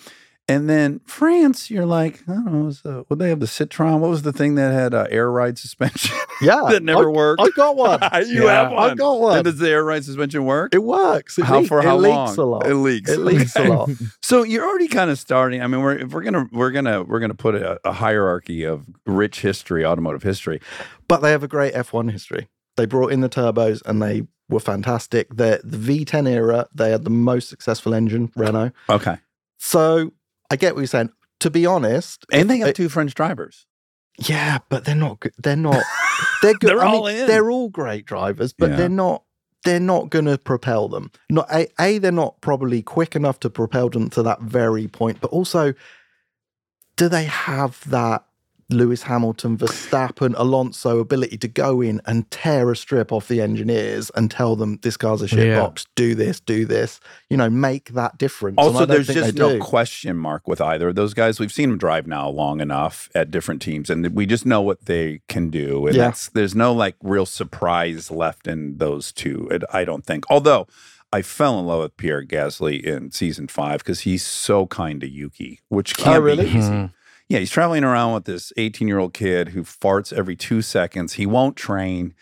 And then France, you're like, I don't know, was, uh, would they have the Citroen? What was the thing that had uh, air ride suspension Yeah, that never I, worked? I got one. you Yeah. have one. I got one. And does the air ride suspension work? It works. It how leak- for how it long? leaks a lot. It leaks. It leaks Okay. a lot. So you're already kind of starting. I mean, we're if we're gonna we're gonna we're gonna put a, a hierarchy of rich history, automotive history. but they have a great F1 history. They brought in the turbos and they were fantastic. The the V10 era, they had the most successful engine, Renault. Okay. So I get what you're saying. To be honest, And they have it- two French drivers. yeah, but they're not good. They're not. They're good. They're I mean, all in. They're all great drivers, but Yeah. they're not. They're not going to propel them. Not a, a. They're not probably quick enough to propel them to that very point. But also, do they have that Lewis Hamilton, Verstappen, Alonso ability to go in and tear a strip off the engineers and tell them this car's a shit Yeah. box, do this, do this, you know, make that difference. And Also, there's just no do. question mark with either of those guys. We've seen them drive now long enough at different teams, and we just know what they can do. And Yeah. that's there's no like real surprise left in those two. I don't think. Although I fell in love with Pierre Gasly in season five because he's so kind to Yuki, which can't Oh, really? be easy. Mhm. Yeah, he's traveling around with this 18 year old kid who farts every two seconds. He won't train.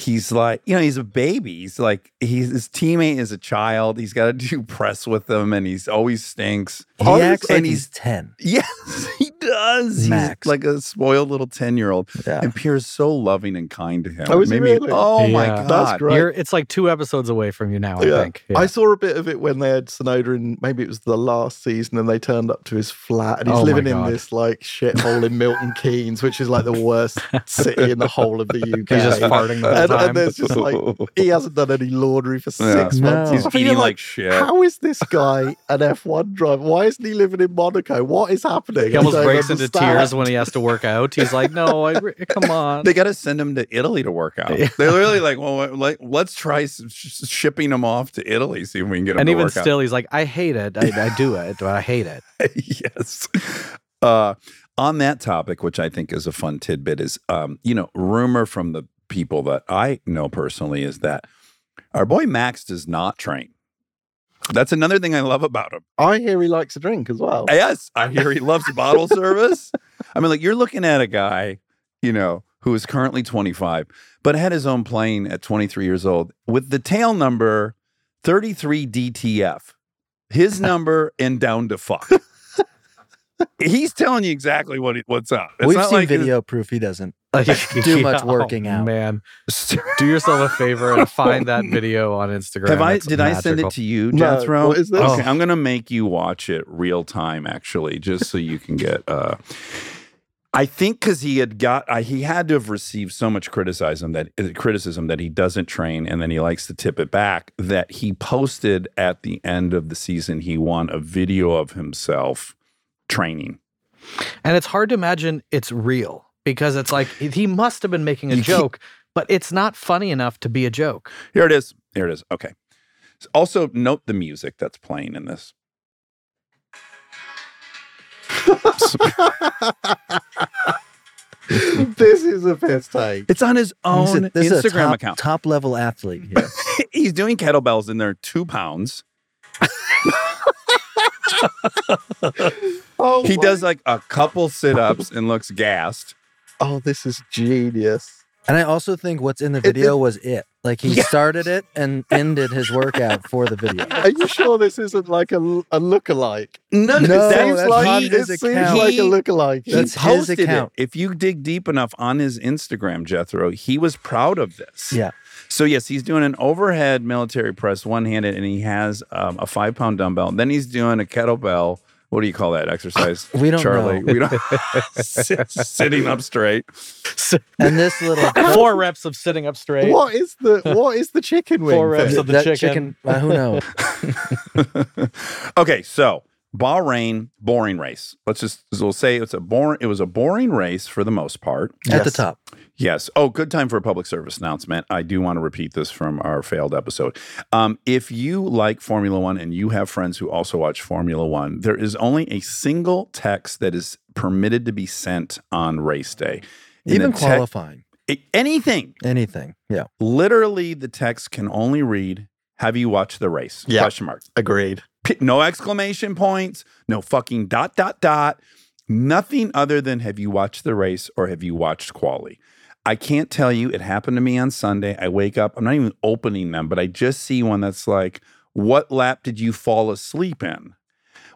He's like, you know, he's a baby. He's like, he's his teammate is a child. He's got to do press with them, and he's always stinks. He Honestly, acts like and he's he's- 10. Yes, he does. Max. He's like a spoiled little 10 year old. Yeah. And Pierre's so loving and kind to him. Oh, It is he made me- really? oh my God. That's great. You're, it's like two episodes away from you now, I Yeah. think. Yeah. I saw a bit of it when they had Tsunoda in maybe it was the last season and they turned up to his flat and he's Oh living in this like shithole in Milton Keynes, which is like the worst city in the whole of the UK. He's just farting the whole and, time. and there's just like he hasn't done any laundry for Yeah. six months. No. He's I feel eating like, like shit. How is this guy an F1 driver? Why isn't he living in Monaco? What is happening? he almost don't breaks into tears when he has to work out. He's like, "No, I re- come on." They got to send him to Italy to work out. Yeah. They're literally like, well, like, let's try sh- shipping him off to Italy, see if we can get him and to even work out. still, he's like, "I hate it. I, I do it, but I hate it." yes. Uh, on that topic, which I think is a fun tidbit, is um, you know, rumor from the people that I know personally is that our boy Max does not train. That's another thing I love about him. I hear he likes to drink as well. Yes, I hear he loves bottle service. I mean, like you're looking at a guy, you know, who is currently 25, but had his own plane at 23 years old with the tail number 33 DTF. His number and down to fuck. He's telling you exactly what he, what's up. It's We've not seen like his- video proof he doesn't do much working Oh, out. Man, do yourself a favor and find that video on Instagram. Have I? It's Did I send it to you, No, Jethro? what is this? Okay, I'm gonna make you watch it real time, actually, just so you can get. uh I think because he had got, I, he had to have received so much criticism that uh, criticism that he doesn't train and then he likes to tip it back. That he posted at the end of the season, he won a video of himself training. And it's hard to imagine it's real because it's like he must have been making a joke, but it's not funny enough to be a joke. Here it is. Here it is. Okay. Also, note the music that's playing in this. this is a piss take. It's on his This is- own this is a Instagram top, account. Top level athlete. Here. He's doing kettlebells in they're two pounds. Oh, He my- does like a couple sit ups and looks gassed. Oh, this is genius. And I also think what's in the video was it. Like he started it and ended his workout for the video. Are you sure this isn't like a, a lookalike? No, No, that seems that's like, on it his seems account. like a He- lookalike. he That's his posted account. it. If you dig deep enough on his Instagram, Jethro, he was proud of this. Yeah. So yes, he's doing an overhead military press one handed, and he has um, a five pound dumbbell. Then he's doing a kettlebell. What do you call that exercise? We don't Charlie. know. We don't Sit- sitting up straight. And this little Four reps of sitting up straight. what is the what is the chicken wing? Four reps thing? of the that chicken. uh, who knows? okay, so Bahrain boring race. Let's just we'll say it's a boring. It was a boring race for the most part. At the top. Yes. Oh, good time for a public service announcement. I do want to repeat this from our failed episode. Um, if you like Formula One and you have friends who also watch Formula One, there is only a single text that is permitted to be sent on race day. And Even the te- qualifying. a- anything. Anything. Yeah. Literally, the text can only read, "Have you watched the race?" Yeah. Question mark. Agreed. No exclamation points, no fucking dot dot dot, nothing other than have you watched the race or have you watched quali? I can't tell you. It happened to me on Sunday. I wake up, I'm not even opening them, but I just see one that's like, What lap did you fall asleep in?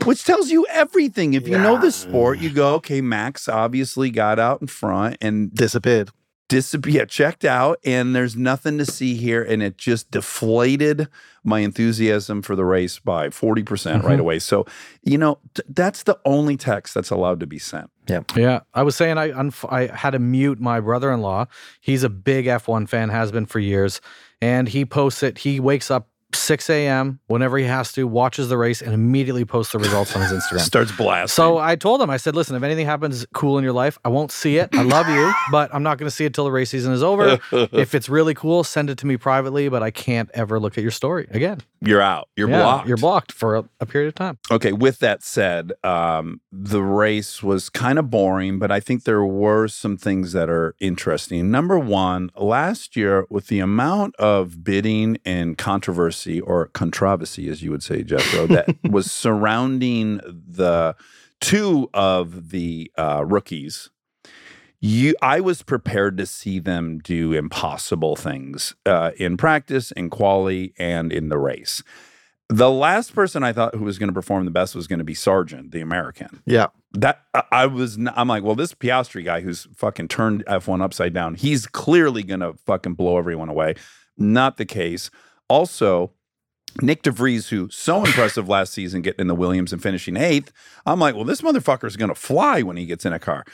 Which tells you everything. If you know the sport, you go, okay, Max obviously got out in front and Disappeared. Disappear, checked out, and there's nothing to see here. And it just deflated my enthusiasm for the race by 40% right mm-hmm. away. So, you know, t- that's the only text that's allowed to be sent. Yeah. Yeah, I was saying I unf- I had to mute my brother-in-law. He's a big F1 fan, has been for years, and he posts it. He wakes up 6 a.m. whenever he has to, watches the race, and immediately posts the results on his Instagram. Starts blasting. So I told him, I said, listen, if anything happens cool in your life, I won't see it. I love you, but I'm not going to see it till the race season is over. if it's really cool, send it to me privately, but I can't ever look at your story again. You're out. You're Yeah, blocked. You're blocked for a, a period of time. Okay, with that said, um, the race was kind of boring, but I think there were some things that are interesting. Number one, last year, with the amount of bidding and controversy, or controversy, as you would say, Jethro, that was surrounding the two of the uh, rookies. You, I was prepared to see them do impossible things uh, in practice, in quali, and in the race. The last person I thought who was going to perform the best was going to be Sargeant, the American. Yeah. That I- was. i'm like, well, this Piastri guy who's fucking turned F1 upside down. He's clearly going to fucking blow everyone away. Not the case. Also, Nyck de Vries, who so impressive last season, getting in the Williams and finishing eighth. I'm like, well, this motherfucker is going to fly when he gets in a car.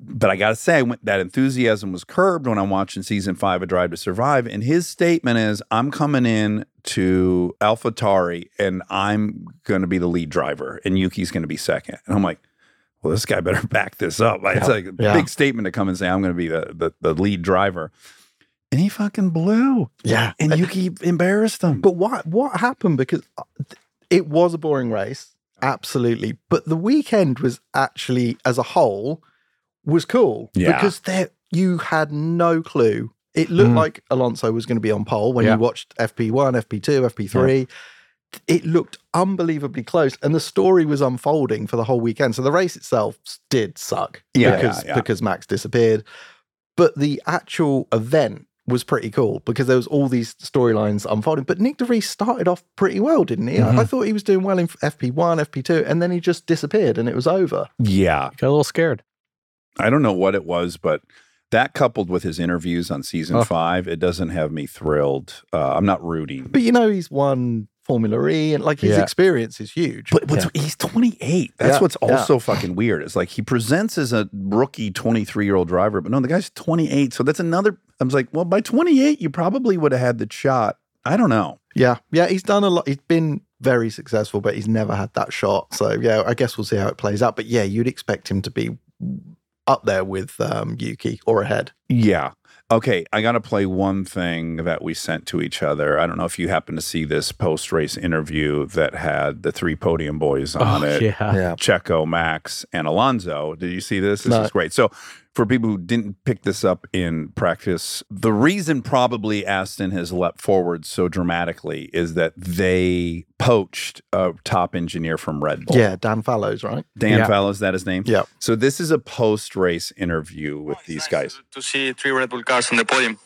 But I got to say, that enthusiasm was curbed when I'm watching season five of Drive to Survive. And his statement is, I'm coming in to AlphaTauri and I'm going to be the lead driver and Yuki's going to be second. And I'm like, well, this guy better back this up. Like, It's like a Yeah. big statement to come and say, I'm going to be the, the, the lead driver. And he fucking blew. Yeah. And Yuki embarrassed him. But what what happened? Because uh, it was a boring race, absolutely. But the weekend was actually, as a whole, was cool Yeah. because there you had no clue. It looked Mm. like Alonso was going to be on pole when Yeah. you watched FP one, FP two, FP three. It looked unbelievably close, and the story was unfolding for the whole weekend. So the race itself did suck, Yeah, because yeah, yeah. because Max disappeared. But the actual event was pretty cool because there was all these storylines unfolding. But Nyck de Vries started off pretty well, didn't he? I- I thought he was doing well in FP1, FP2, and then he just disappeared and it was over. Yeah. Got a little scared. I don't know what it was, but that coupled with his interviews on season Oh. five, it doesn't have me thrilled. Uh, I'm not rooting. But you know, he's won Formula E, and like his Yeah. experience is huge. But what's, he's 28. That's Yeah, what's yeah. also fucking weird. It's like he presents as a rookie 23 year old driver, but no, the guy's 28. So that's another. I was like, well, by 28, you probably would have had the shot. I don't know. yeah, yeah, he's done a lot. He's been very successful, but he's never had that shot. So yeah, I guess we'll see how it plays out. But yeah, you'd expect him to be up there with um, Yuki or ahead. Yeah. Okay, I got to play one thing that we sent to each other. I don't know if you happen to see this post race interview that had the three podium boys on Oh, it. yeah. Yeah. Checo, Max, and Alonso. Did you see this? This No. is great. So, for people who didn't pick this up in practice, the reason probably Aston has leapt forward so dramatically is that they poached a top engineer from Red Bull. Yeah, Dan Fallows, right? Dan Yeah. Fallow, is that his name? Yeah. So, this is a post race interview with these guys. to see three Red Bull cars on the podium.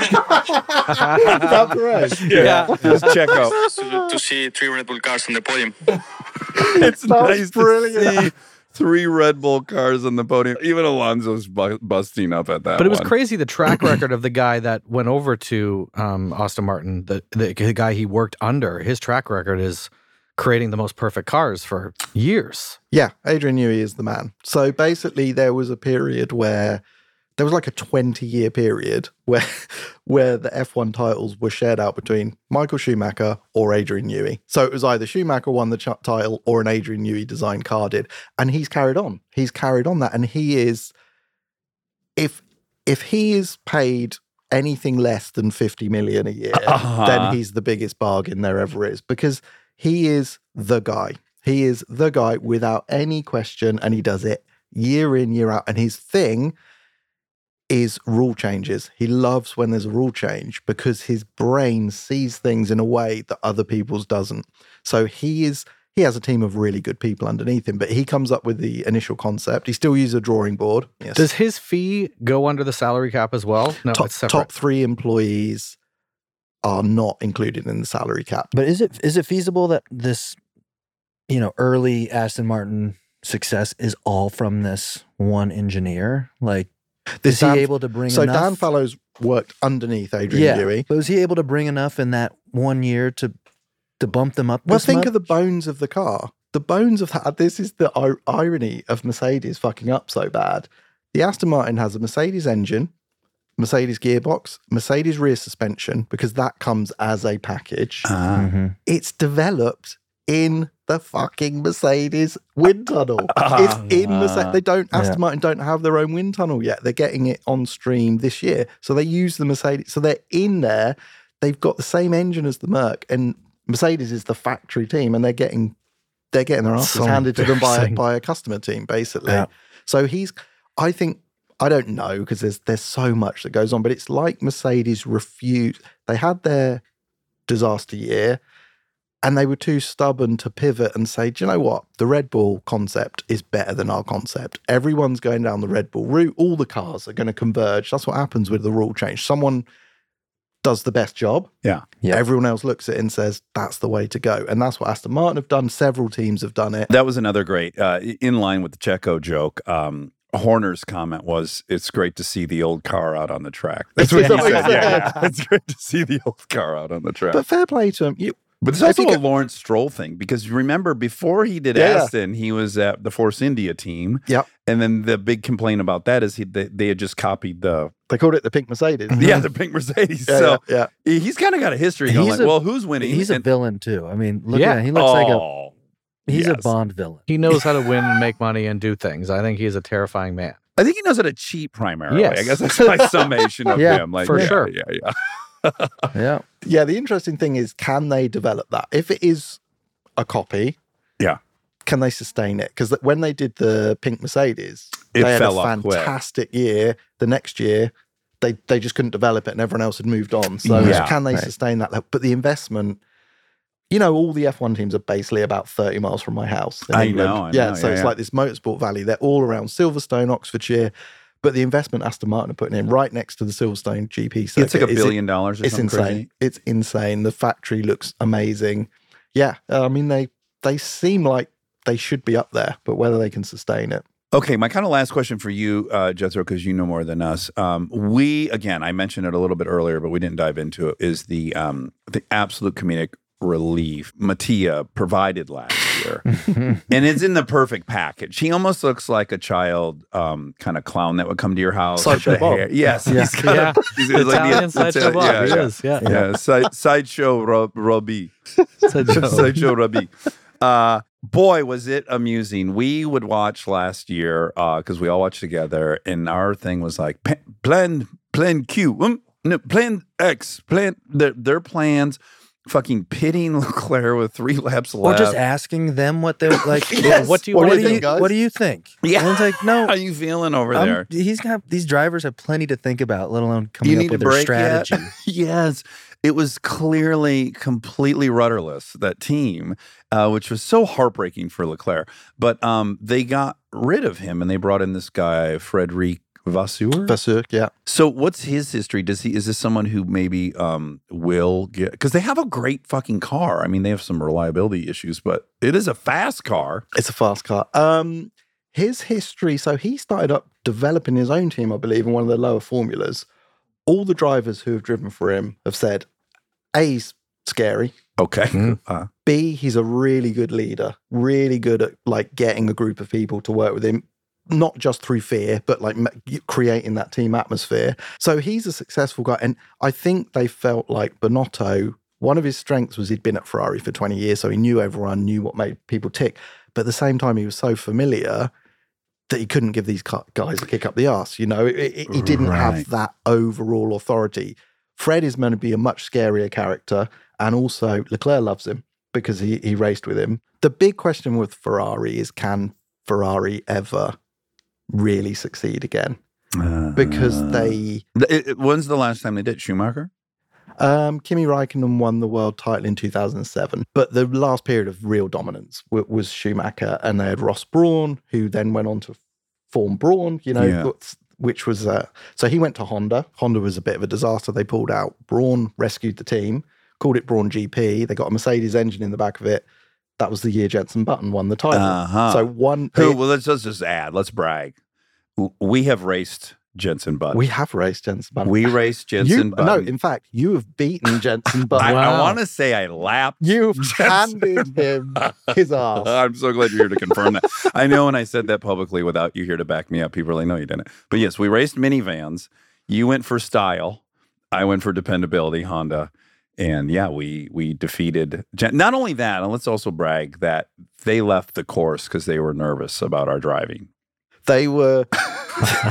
That's right. Yeah. yeah. Just Checo. to, to see three Red Bull cars on the podium. it's That's nice brilliant. To see three Red Bull cars on the podium. Even Alonso's bu- busting up at that. But it was one. crazy the track record of the guy that went over to um, Aston Martin, the, the the guy he worked under. His track record is creating the most perfect cars for years. Yeah, Adrian Newey is the man. So basically, there was a period where there was like a 20 year period where where the F1 titles were shared out between Michael Schumacher or Adrian Newey. So it was either Schumacher won the ch- title or an Adrian Newey designed car did. And he's carried on. He's carried on that. And he is, if if he is paid anything less than 50 million a year, Uh-huh. then he's the biggest bargain there ever is because he is the guy. He is the guy without any question, and he does it year in, year out. And his thing is rule changes. He loves when there's a rule change because his brain sees things in a way that other people's doesn't. So he is he has a team of really good people underneath him, but he comes up with the initial concept. He still uses a drawing board. Yes. Does his fee go under the salary cap as well? No, top, it's separate. top three employees are not included in the salary cap. But is it is it feasible that this, you know, early Aston Martin success is all from this one engineer? Like, This is he Dan- able to bring So enough? Dan Fallows worked underneath Adrian yeah, Newey. but was he able to bring enough in that one year to to bump them up? Well, think much? of the bones of the car. The bones of that. This is the ir- irony of Mercedes fucking up so bad. The Aston Martin has a Mercedes engine, Mercedes gearbox, Mercedes rear suspension, because that comes as a package. Mhm. It's developed in the fucking Mercedes wind tunnel. it's in Mercedes. Ah. They don't, Aston Yeah. Martin don't have their own wind tunnel yet. They're getting it on stream this year. So they use the Mercedes. So they're in there. They've got the same engine as the Merc, and Mercedes is the factory team, and they're getting they're getting their asses So handed to them by a, by a customer team, basically. Yeah. So he's, I think, I don't know because there's there's so much that goes on, but it's like Mercedes refused. They had their disaster year, and they were too stubborn to pivot and say, do you know what? The Red Bull concept is better than our concept. Everyone's going down the Red Bull route. All the cars are going to converge. That's what happens with the rule change. Someone does the best job. Yeah. Yeah. Everyone else looks at it and says, that's the way to go. And that's what Aston Martin have done. Several teams have done it. That was another great, uh, in line with the Checo joke. Um, Horner's comment was, "It's great to see the old car out on the track." That's what he That's what said. Yeah, said. it's great to see the old car out on the track. But fair play to him. You, But it's also you a Lawrence Stroll thing because remember before he did Yeah, yeah. Aston, he was at the Force India team. Yep. And then the big complaint about that is he they, they had just copied the they called it the pink Mercedes. yeah mm-hmm. the pink Mercedes. Yeah, so yeah, yeah. he's kind of got a history going He's like, a- well, who's winning? He's a villain too. I mean, look Yeah. at him. He looks like a Oh, he's a. Bond villain. He knows how to win and make money and do things. I think he's a terrifying man. I think he knows how to cheat primarily. Yes. I guess that's my summation of Yeah, him. Like, for yeah, sure. Yeah, yeah. Yeah. Yeah, the interesting thing is, can they develop that? If it is a copy, Yeah. can they sustain it? Because when they did the pink Mercedes, It they had a off quick. fantastic year. The next year, they they just couldn't develop it, and everyone else had moved on. So Yeah, can they right. sustain that? level? But the investment. You know, all the F1 teams are basically about 30 miles from my house. in I England. know, I yeah, know, so yeah, it's yeah. like this motorsport valley. They're all around Silverstone, Oxfordshire. But the investment Aston Martin are putting in right next to the Silverstone GP circuit. It's like a billion dollars or it's insane. crazy. It's insane. The factory looks amazing. Yeah, I mean they they seem like they should be up there, but whether they can sustain it, Okay, my kind of last question for you, uh, Jethro, because you know more than us. Um, we again, I mentioned it a little bit earlier, but we didn't dive into it. Is the um, the absolute comedic relief Mattia provided last year, and it's in the perfect package. He almost looks like a child um, kind of clown that would come to your house. with Sideshow the Bob. hair. Yes, Yeah. he's got Yeah. a, he's, he's like the- Italian sideshow Bob, yeah, he yeah. is, yeah. yeah. Side, sideshow Rob, Robbie. Sideshow. Sideshow Robbie. Uh, boy, was it amusing. We would watch last year uh, because we all watched together, and our thing was like plan plan Q, um, no, plan X, plan their their plans. Fucking pitting Leclerc with three laps left. Or just asking them what they're like. Yes. What do you what, want do you, guys? what do you think? Yeah. And it's like, no, How you feeling over I'm- there? he's got these drivers have plenty to think about, let alone coming you up with a their strategy. yes, it was clearly completely rudderless that team, uh, which was so heartbreaking for Leclerc. But um, they got rid of him and they brought in this guy Frederic Vasseur. Vasseur, yeah. So what's his history? Does he is this someone who maybe um, will get because they have a great fucking car. I mean, they have some reliability issues, but it is a fast car. It's a fast car. Um, his history. So he started up developing his own team, I believe, in one of the lower formulas. All the drivers who have driven for him have said, "A, he's scary. Okay. Mm. Uh, B, he's a really good leader. Really good at like getting a group of people to work with him." Not just through fear, but like creating that team atmosphere. So he's a successful guy. And I think they felt like Binotto, one of his strengths was he'd been at Ferrari for 20 years. So he knew everyone, knew what made people tick. But at the same time, he was so familiar that he couldn't give these guys a kick up the arse. You know, It- it- he didn't Right. have that overall authority. Fred is meant to be a much scarier character, and also Leclerc loves him because he he raced with him. The big question with Ferrari is can Ferrari ever really succeed again? Because uh, they Th- it- when's the last time they did Schumacher? um, Kimi Raikkonen won the world title in 2007, but the last period of real dominance w- was Schumacher, and they had Ross Brawn, who then went on to form Brawn. You know, Yeah. which was uh, so he went to Honda. Honda was a bit of a disaster. They pulled out. Brawn rescued the team, called it Brawn GP. They got a Mercedes engine in the back of it. That was the year Jensen Button won the title. Uh-huh. So one, Who? they- Well, let's, let's just add. Let's brag. We have raced Jensen Button. we have raced Jensen Button. we raced you, Jensen no, in fact, you have beaten Jensen Button. I, Wow. want to say I lapped. You've Jensen. handed him his ass. I'm so glad you're here to confirm that. I know when I said that publicly without you here to back me up, people are like, no, you didn't. But yes, we raced minivans. You went for style. I went for dependability, Honda. And yeah, we we defeated. Jen- Not only that, and let's also brag that they left the course because they were nervous about our driving. They were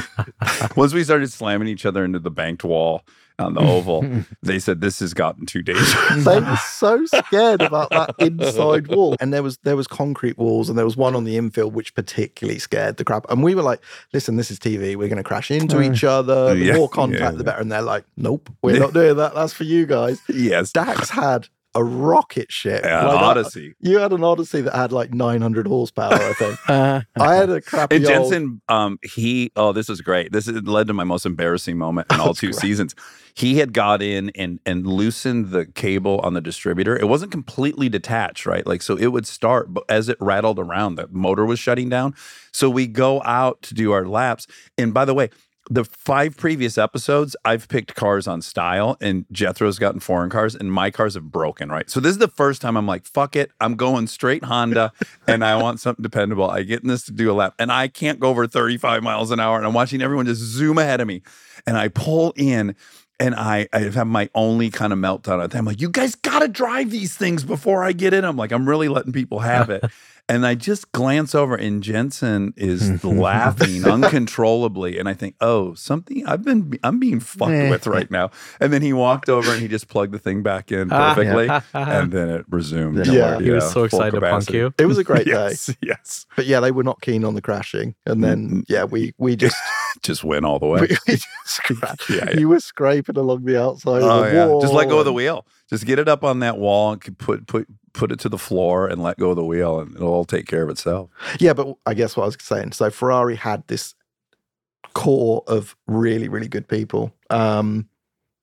Once we started slamming each other into the banked wall on the oval, they said this has gotten too dangerous. they were so scared about that inside wall. And there was there was concrete walls and there was one on the infield which particularly scared the crap. And we were like, listen, this is TV. We're gonna crash into mm. each other. The Yeah, more contact, yeah, the better. And they're like, nope, we're not doing that. That's for you guys. yes, Dax had a rocket ship. Yeah, Like, I- Odyssey. you had an Odyssey that had like 900 horsepower, I think. Uh, I had a crappy And old- Jensen, um, he oh, this is great. This is, led to my most embarrassing moment in all two seasons. He had got in and and loosened the cable on the distributor. It wasn't completely detached, right? Like so, it would start, but as it rattled around, the motor was shutting down. So we go out to do our laps. And by the way. The five previous episodes, I've picked cars on style, and Jethro's gotten foreign cars, and my cars have broken, right? So this is the first time I'm like, fuck it. I'm going straight Honda, and I want something dependable. I get in this to do a lap, and I can't go over 35 miles an hour, and I'm watching everyone just zoom ahead of me. And I pull in, and I, I have my only kind of meltdown at that. I'm like, you guys got to drive these things before I get in. I'm like, I'm really letting people have it. And I just glance over, and Jensen is laughing uncontrollably. And I think, oh, something I've been, I'm being fucked with right now. And then he walked over and he just plugged the thing back in ah. perfectly, and then it resumed. Yeah, it toward, worked. he was so full excited to punk you. it was a great day. Yes, yes. But yeah, they were not keen on the crashing. And then yeah, we we just Just went all the way. we, we just Yeah, yeah. you were scraping along the outside Oh of the yeah, wall. just let go of the wheel. Just get it up on that wall and put put put it to the floor and let go of the wheel, and it'll all take care of itself. Yeah, but I guess what I was saying. So Ferrari had this core of really, really good people. Um,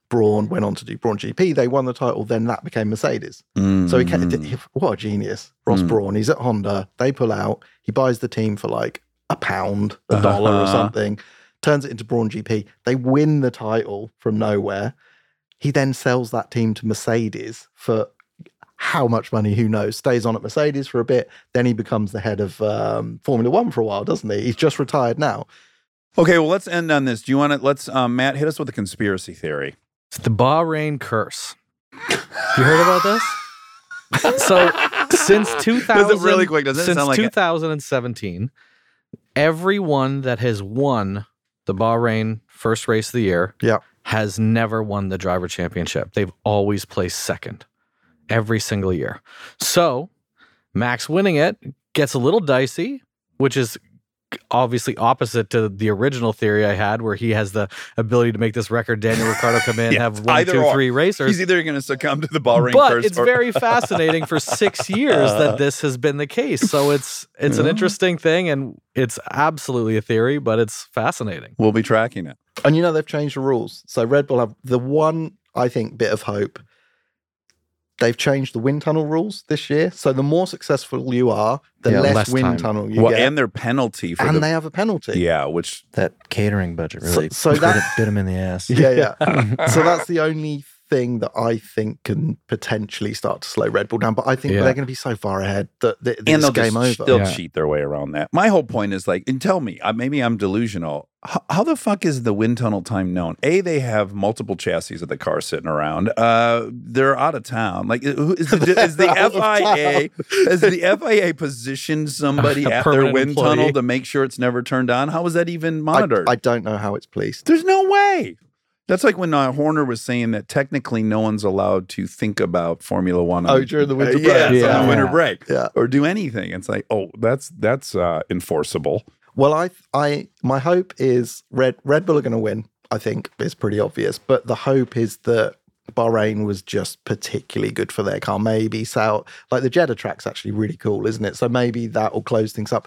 Brawn went on to do Brawn GP. They won the title. Then that became Mercedes. So he, ca- Mm. he what a genius, Ross Mm. Brawn. He's at Honda. They pull out. He buys the team for like a pound, a dollar, or Uh-huh. something. Turns it into Brawn GP. They win the title from nowhere. He then sells that team to Mercedes for how much money? Who knows? Stays on at Mercedes for a bit. Then he becomes the head of um, Formula One for a while, doesn't he? He's just retired now. Okay, well, let's end on this. Do you want to? Let's, um, Matt, hit us with a conspiracy theory. It's the Bahrain curse. You heard about this? so since 2000, really quick, doesn't it since sound like it? 2017, everyone that has won the Bahrain first race of the year Yeah. Has never won the driver championship. They've always placed second every single year. So Max winning it gets a little dicey, which is obviously opposite to the original theory I had, where he has the ability to make this record. Daniel Ricciardo come in, Yeah, have it's one, either two, or. three racers. He's either going to succumb to the Bahrain but curse it's or- very fascinating for six years that uh. this has been the case. So it's it's an interesting thing, and it's absolutely a theory, but it's fascinating. We'll be tracking it. And you know they've changed the rules. So Red Bull have the one I think bit of hope. They've changed the wind tunnel rules this year. So the more successful you are, the Yeah, less, less wind time. tunnel you Well, get. and their penalty for and the they have a penalty. yeah, which That catering budget really so bit, that- it- bit him in the ass. Yeah, yeah. so that's the only thing that I think can potentially start to slow Red Bull down. But I think Yeah. they're going to be so far ahead that th- and it's they'll game just, over. They'll Yeah. cheat their way around that. My whole point is like, and tell me, uh, maybe I'm delusional. How, how the fuck is the wind tunnel time known? A, they have multiple chassis of the car sitting around. Uh, they're out of town. Like, who- is the, is the FIA is the FIA positioned somebody at their wind employee. tunnel to make sure it's never turned on? How is that even I, monitored? I don't know how it's policed. There's no way. That's like when uh, Horner was saying that technically no one's allowed to think about Formula One. Oh, during the winter Uh, break. yes, on Yeah. the winter break, Yeah. or do anything. It's like, oh, that's that's uh, enforceable. Well, I, I, my hope is Red Red Bull are going to win. I think it's pretty obvious, but the hope is that Bahrain was just particularly good for their car. Maybe South, like the Jeddah track's actually really cool, isn't it? So maybe that will close things up.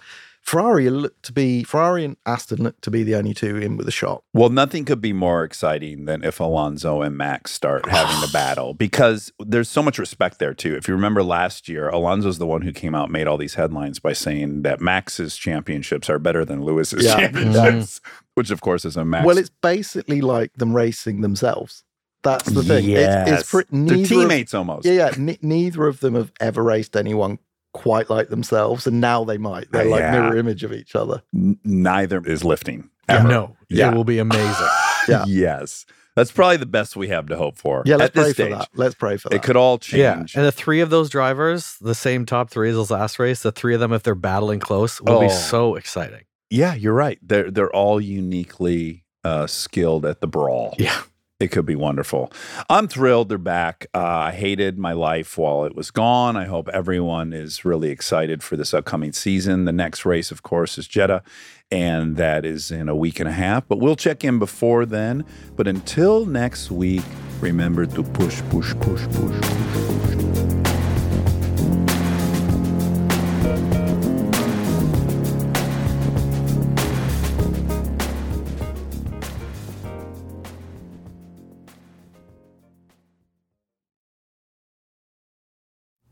Ferrari look to be Ferrari and Aston looked to be the only two in with a shot. Well, nothing could be more exciting than if Alonso and Max start having the battle because there's so much respect there too. If you remember last year, Alonso's the one who came out and made all these headlines by saying that Max's championships are better than Lewis's Yeah. championships, which of course is a Max. Well, it's basically like them racing themselves. That's the thing. It's, Yes. it's pre- They're neither of- teammates almost. Yeah, yeah. Ne- neither of them have ever raced anyone quite like themselves, and now they might. They're like Yeah. mirror image of each other. N- neither is lifting. Ever. No, Yeah. it will be amazing. Yeah. yes. That's probably the best we have to hope for. Yeah, let's at this pray stage. for that. Let's pray for that. It could all change. Yeah, and the three of those drivers, the same top three as the last race, the three of them, if they're battling close, will Oh. be so exciting. Yeah, you're right. They're they're all uniquely uh, skilled at the brawl. Yeah. It could be wonderful. I'm thrilled they're back. Uh, I hated my life while it was gone. I hope everyone is really excited for this upcoming season. The next race, of course, is Jeddah, and that is in a week and a half. But we'll check in before then. But until next week, remember to push, push, push, push, push, push.